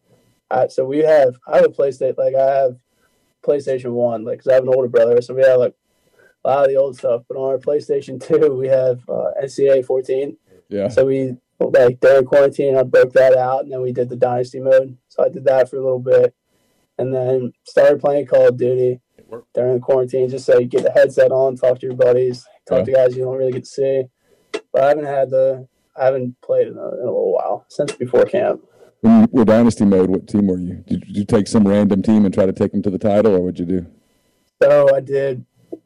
I, so we have I have a PlayStation like I have PlayStation One like because I have an older brother, so we have like a lot of the old stuff. But on our PlayStation Two, we have uh, NCAA 14. Yeah. So we like during quarantine, I broke that out, and then we did the Dynasty mode. So I did that for a little bit, and then started playing Call of Duty during the quarantine. Just so you get the headset on, talk to your buddies, talk to guys you don't really get to see. But I haven't had the, I haven't played in a, in a little while since before camp. When you were Dynasty mode, what team were you? Did, you take some random team and try to take them to the title, or what'd you do? So I did,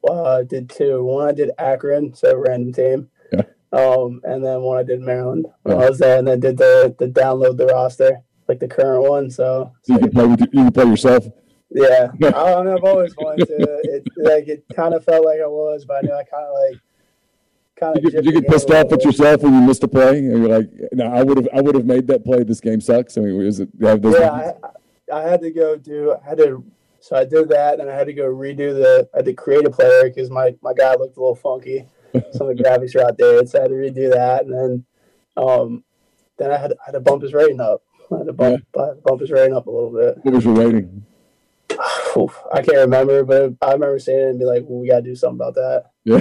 uh, did two. One I did Akron, so random team. Yeah. Um, and then one I did Maryland when Yeah. I was there, and then did the the download the roster, like the current one. So You can play, with, you can play yourself. yeah, I don't know. I've always wanted to. It like it kind of felt like I was, but I knew I kind of like kind You of. get, you get pissed off at yourself when you missed a play, and you're like, "No, I would have, I would have made that play. This game sucks." I mean, is it? you have those Yeah, I, I had to go do. I had to. So I did that, and I had to go redo the. I had to create a player because my my guy looked a little funky. Some of the graphics are outdated, so I had to redo that, and then, um, then I had I had to bump his rating up. I had to bump, had to bump his rating up a little bit. what was your rating? Oof, I can't remember, but I remember seeing it and be like, well, "We got to do something about that." Yeah.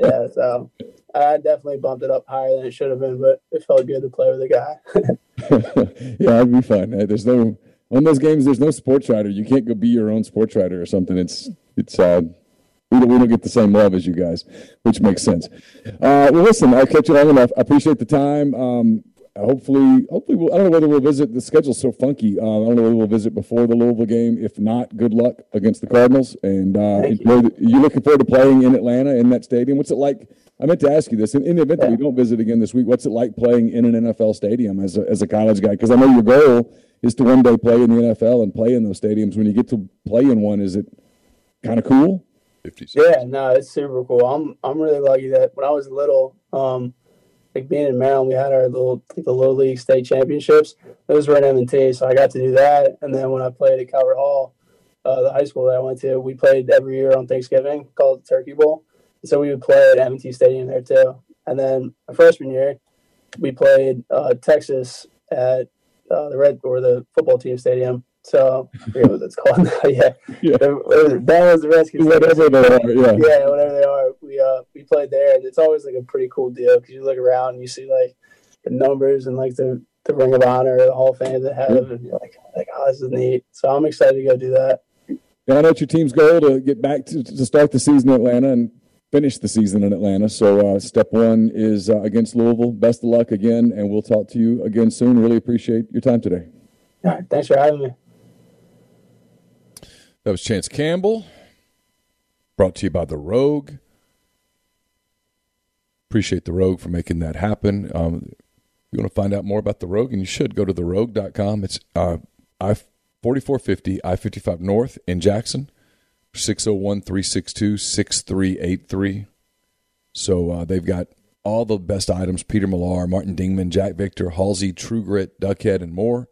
Yeah, so I definitely bumped it up higher than it should have been, but it felt good to play with a guy. yeah, that'd be fun. There's no on those games. There's no sports writer. You can't go be your own sports writer or something. It's it's uh, we don't, we don't get the same love as you guys, which makes sense. Uh, well, listen, I kept you long enough. I appreciate the time. Um, hopefully, hopefully, we'll, I don't know whether we'll visit. The schedule's so funky. Uh, I don't know whether we'll visit before the Louisville game. If not, good luck against the Cardinals. And uh, Thank enjoy the, you looking forward to playing in Atlanta in that stadium? What's it like? I meant to ask you this. In, in the event that we don't visit again this week, what's it like playing in an NFL stadium as a, as a college guy? Because I know your goal is to one day play in the NFL and play in those stadiums. When you get to play in one, is it kind of cool? 56. Yeah, no, it's super cool. I'm I'm really lucky that when I was little, um, like being in Maryland, we had our little like the little league state championships. Those were in M&T, so I got to do that. And then when I played at Calvert Hall, uh, the high school that I went to, we played every year on Thanksgiving, called Turkey Bowl. So we would play at M&T Stadium there too. And then my freshman year, we played uh, Texas at uh, the Red or the football team stadium. So I forget what it's called. yeah, Yeah. The- that was the Redskins. Whatever they are, yeah. yeah, whatever they are. We uh we played there, and it's always like a pretty cool deal because you look around and you see like the numbers and like the the Ring of Honor, the Hall of Fame they have, and you're like like oh this is neat. So I'm excited to go do that. And I know it's your team's goal to get back to, to start the season in Atlanta and finish the season in Atlanta. So uh, step one is uh, against Louisville. Best of luck again, and we'll talk to you again soon. Really appreciate your time today. All right, thanks for having me. That was Chance Campbell, brought to you by The Rogue. Appreciate The Rogue for making that happen. Um, you want to find out more about The Rogue, and you should go to therogue.com. It's uh, I 4450 I 55 North in Jackson, 601 362 6383. So uh, they've got all the best items Peter Millar, Martin Dingman, Jack Victor, Halsey, True Grit, Duckhead, and more.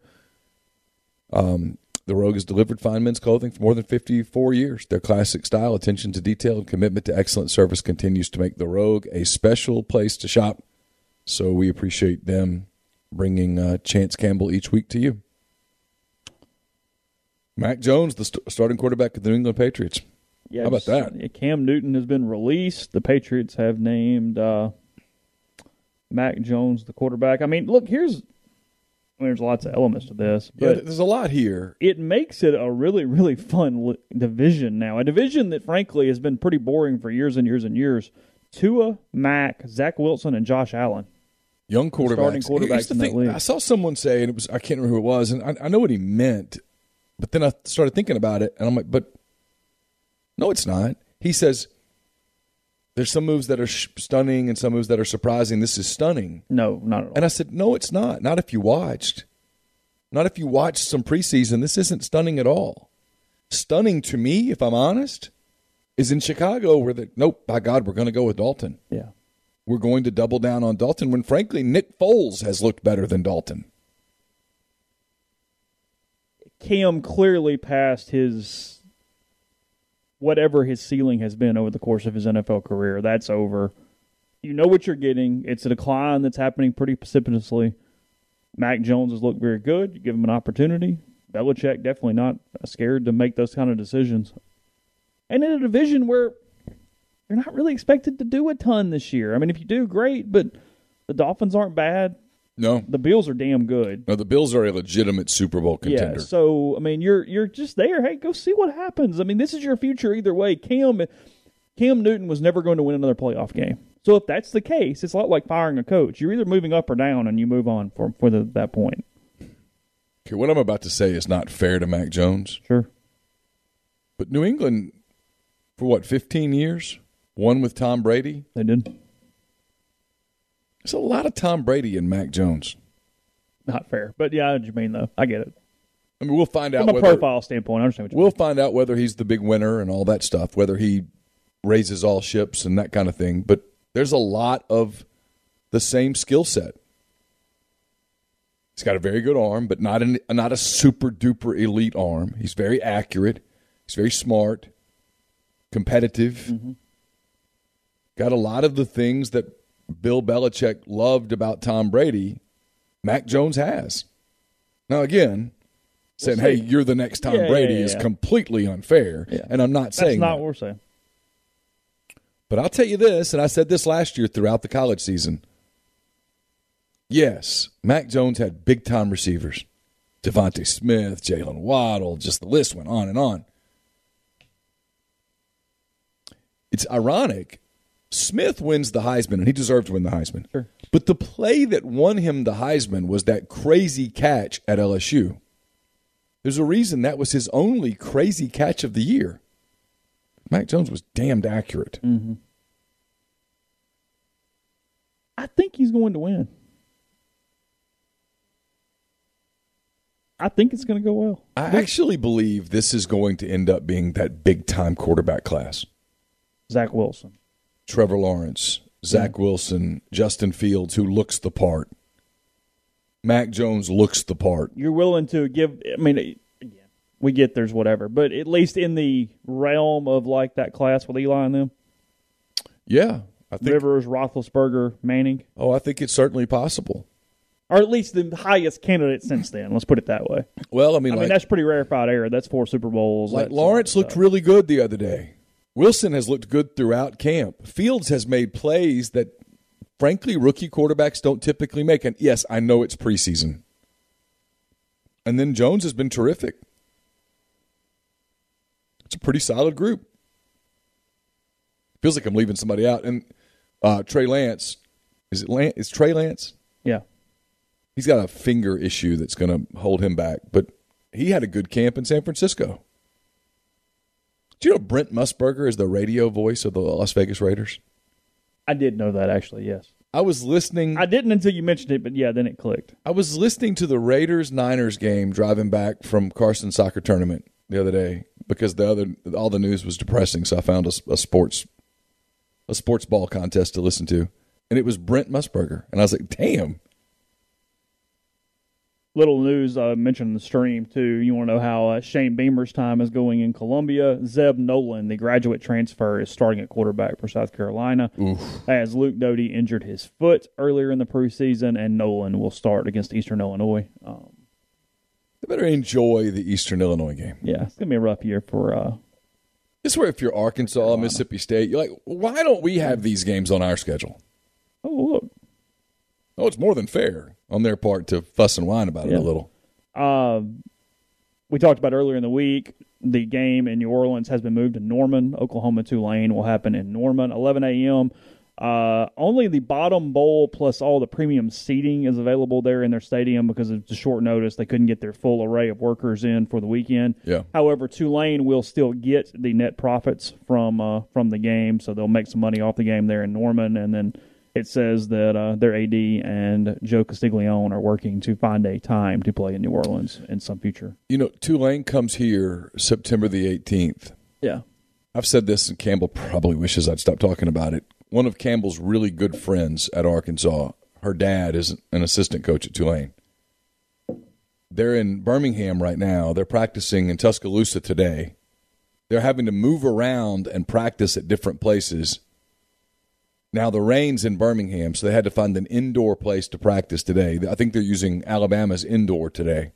The Rogue has delivered fine men's clothing for more than 54 years. Their classic style, attention to detail, and commitment to excellent service continues to make The Rogue a special place to shop. So we appreciate them bringing uh, Chance Campbell each week to you. Mac Jones, the st- starting quarterback of the New England Patriots. Yeah, How about that? Cam Newton has been released. The Patriots have named uh, Mac Jones the quarterback. I mean, look, here's I mean, there's lots of elements to this, Yeah, but there's a lot here. it makes it a really, really fun li- division now. A division that, frankly, has been pretty boring for years and years and years. Tua, Mac, Zach Wilson, and Josh Allen. Young quarterbacks. Starting quarterbacks the in that league. I saw someone say, and it was I can't remember who it was, and I, I know what he meant, but then I started thinking about it, and I'm like, but no, it's not. He says there's some moves that are sh- stunning and some moves that are surprising. This is stunning, No, not at all. and I said, no, it's not. Not if you watched. Not if you watched some preseason. This isn't stunning at all. Stunning to me, if I'm honest, is in Chicago where the nope. By God, we're going to go with Dalton yeah. we're going to double down on Dalton when frankly Nick Foles has looked better than Dalton. Cam clearly passed his whatever his ceiling has been over the course of his NFL career. That's over. You know what you're getting. It's a decline that's happening pretty precipitously. Mac Jones has looked very good. You give him an opportunity. Belichick definitely not scared to make those kind of decisions. And in a division where you're not really expected to do a ton this year. I mean, if you do, great, but the Dolphins aren't bad. No, The Bills are damn good. no, the Bills are a legitimate Super Bowl contender. Yeah, so I mean, you're you're just there. Hey, go see what happens. I mean, this is your future either way. Cam Cam Newton was never going to win another playoff game. So if that's the case, it's a lot like firing a coach. You're either moving up or down, and you move on for for the, that point. okay, what I'm about to say is not fair to Mac Jones, Sure. but New England for what 15 years, one with Tom Brady. They did There's a lot of Tom Brady and Mac Jones. not fair, but yeah, I know what you mean though. I get it I mean, we'll find out from a whether profile standpoint. I understand what you we'll find out whether he's the big winner and all that stuff, whether he raises all ships and that kind of thing. But there's a lot of the same skill set. He's got a very good arm, but not an, not a super duper elite arm. He's very accurate. He's very smart, competitive. Mm-hmm. Got a lot of the things that Bill Belichick loved about Tom Brady. Mac Jones has. Now again, saying, see. "Hey, you're the next Tom Yeah, Brady" yeah, is yeah. completely unfair, and I'm not That's saying not that. what we're saying. But I'll tell you this, and I said this last year throughout the college season. Yes, Mac Jones had big time receivers. DeVonta Smith, Jaylen Waddle, just the list went on and on. It's ironic. Smith wins the Heisman, and he deserved to win the Heisman. Sure. But the play that won him the Heisman was that crazy catch at LSU. There's a reason that was his only crazy catch of the year. Mac Jones was damned accurate. Mm-hmm. I think he's going to win. I think it's going to go well. I actually believe this is going to end up being that big time quarterback class. Zach Wilson. Trevor Lawrence, Zach mm-hmm. Wilson, Justin Fields, who looks the part. Mac Jones looks the part. you're willing to give. I mean, we get there's whatever, but at least in the realm of like that class with Eli and them, Yeah, I think. Rivers, Roethlisberger, Manning, Oh, I think it's certainly possible. or at least the highest candidate since then. Let's put it that way. Well, I mean, I like, mean, that's pretty rarefied air. That's four Super Bowls. like Lawrence looked really good the other day. Wilson has looked good throughout camp. Fields has made plays that, frankly, rookie quarterbacks don't typically make. And yes, I know it's preseason. And then Jones has been terrific. It's a pretty solid group. Feels like I'm leaving somebody out. And uh, Trey Lance, is it Lance? Is Trey Lance? Yeah, He's got a finger issue that's going to hold him back, but he had a good camp in San Francisco. Do you know Brent Musburger is the radio voice of the Las Vegas Raiders? I did know that actually. Yes, I was listening. I didn't until you mentioned it, but yeah, then it clicked. I was listening to the Raiders Niners game driving back from Carson soccer tournament the other day because the other all the news was depressing. So I found a, a sports a sports ball contest to listen to, and it was Brent Musburger, and I was like, "Damn, little news I mentioned in the stream too. You want to know how uh, Shane Beamer's time is going in Columbia? Zeb Noland, the graduate transfer, is starting at quarterback for South Carolina. Oof. As Luke Doty injured his foot earlier in the preseason, and Noland will start against Eastern Illinois. Um, they better enjoy the Eastern Illinois game. Yeah, it's gonna be a rough year for. Uh, this is where if you're Arkansas, Carolina. Mississippi State, you're like, why don't we have these games on our schedule? Oh look. Oh, it's more than fair on their part to fuss and whine about it a little. Uh, we talked about earlier in the week. The game in New Orleans has been moved to Norman. Oklahoma Tulane will happen in Norman, 11 a.m. Uh, only the bottom bowl plus all the premium seating is available there in their stadium because it's a short notice. They couldn't get their full array of workers in for the weekend. Yeah. However, Tulane will still get the net profits from uh, from the game, so they'll make some money off the game there in Norman, and then it says that uh, their AD and Joe Castiglione are working to find a time to play in New Orleans in some future. You know, Tulane comes here September the 18th. Yeah. I've said this, and Campbell probably wishes I'd stop talking about it. One of Campbell's really good friends at Arkansas, her dad is an assistant coach at Tulane. They're in Birmingham right now. They're practicing in Tuscaloosa today. They're having to move around and practice at different places now the rain's in Birmingham, so they had to find an indoor place to practice today. I think they're using Alabama's indoor today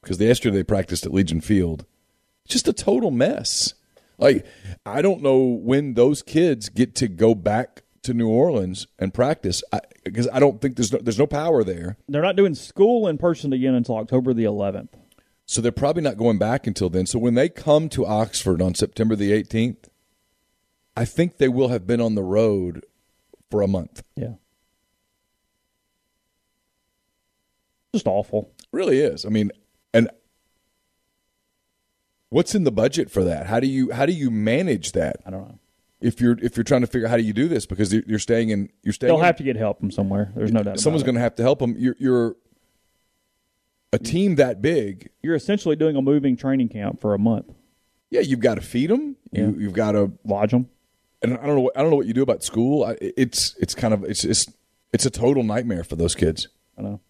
because yesterday they practiced at Legion Field. just a total mess. Like I don't know when those kids get to go back to New Orleans and practice because I, I, don't think there's no, there's no power there. They're not doing school in person again until October the 11th. So they're probably not going back until then. So when they come to Oxford on September the 18th, I think they will have been on the road for a month. Yeah. Just awful. It really is. I mean, and what's in the budget for that? How do you how do you manage that? I don't know. If you're if you're trying to figure out how do you do this because you're staying in you're staying. They'll in, have to get help from somewhere. There's no doubt. Someone's going to have to help them. You're, you're a team that big. You're essentially doing a moving training camp for a month. Yeah, you've got to feed them. You, yeah. You've got to lodge them and I don't know. I don't know what you do about school. I, it's it's kind of it's it's it's a total nightmare for those kids. I know.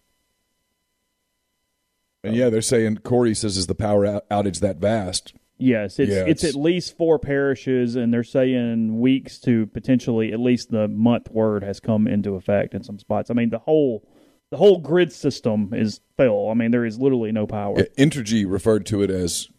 And yeah, they're saying Corey says is the power outage that vast. Yes, it's, yeah, it's, it's at least four parishes, and they're saying weeks to potentially at least the month word has come into effect in some spots. I mean, the whole the whole grid system is fail. I mean, there is literally no power. Yeah, Entergy referred to it as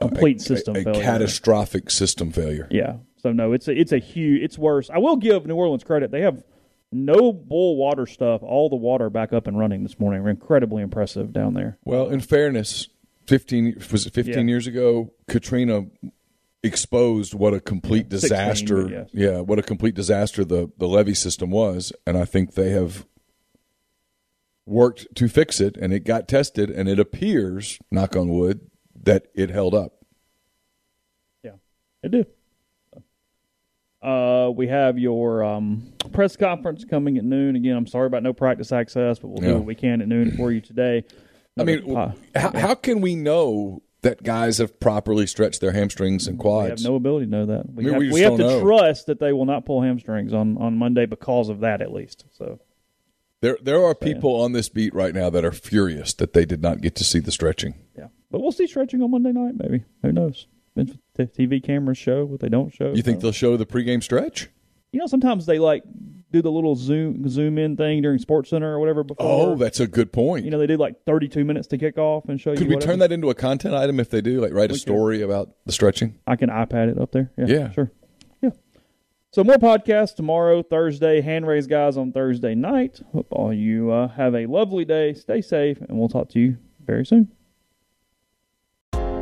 complete a, system a, a catastrophic system failure. Yeah, so no, it's a, it's a huge. It's worse. I will give New Orleans credit. They have no boil water stuff. All the water back up and running this morning. We're incredibly impressive down there. Well, in fairness, fifteen was it fifteen yeah. years ago? Katrina exposed what a complete yeah, disaster. yes. Yeah, what a complete disaster the the levee system was, and I think they have worked to fix it, and it got tested, and it appears, knock on wood, that it held up. Yeah, it did. Uh, we have your um, press conference coming at noon. Again, I'm sorry about no practice access, but we'll yeah. do what we can at noon for you today. I mean, uh, how, how, can we know that guys have properly stretched their hamstrings and quads? We have no ability to know that. We I mean, have, we we have to know. trust that they will not pull hamstrings on, on Monday because of that, at least. So there there are people on this beat right now that are furious that they did not get to see the stretching. Yeah, but we'll see stretching on Monday night. Maybe who knows? The TV cameras show, what they don't show. You think they'll show the pregame stretch? You know, sometimes they like do the little zoom zoom in thing during Sports Center or whatever. Before. Oh, that's a good point. You know, they do like thirty two minutes to kick off and show Could you. Could we turn that into a content item if they do? Like write a story about the stretching. I can iPad it up there. Yeah, yeah, sure. Yeah. So more podcasts tomorrow, Thursday. Hand raise guys on Thursday night. Hope all you uh, have a lovely day. Stay safe, and we'll talk to you very soon.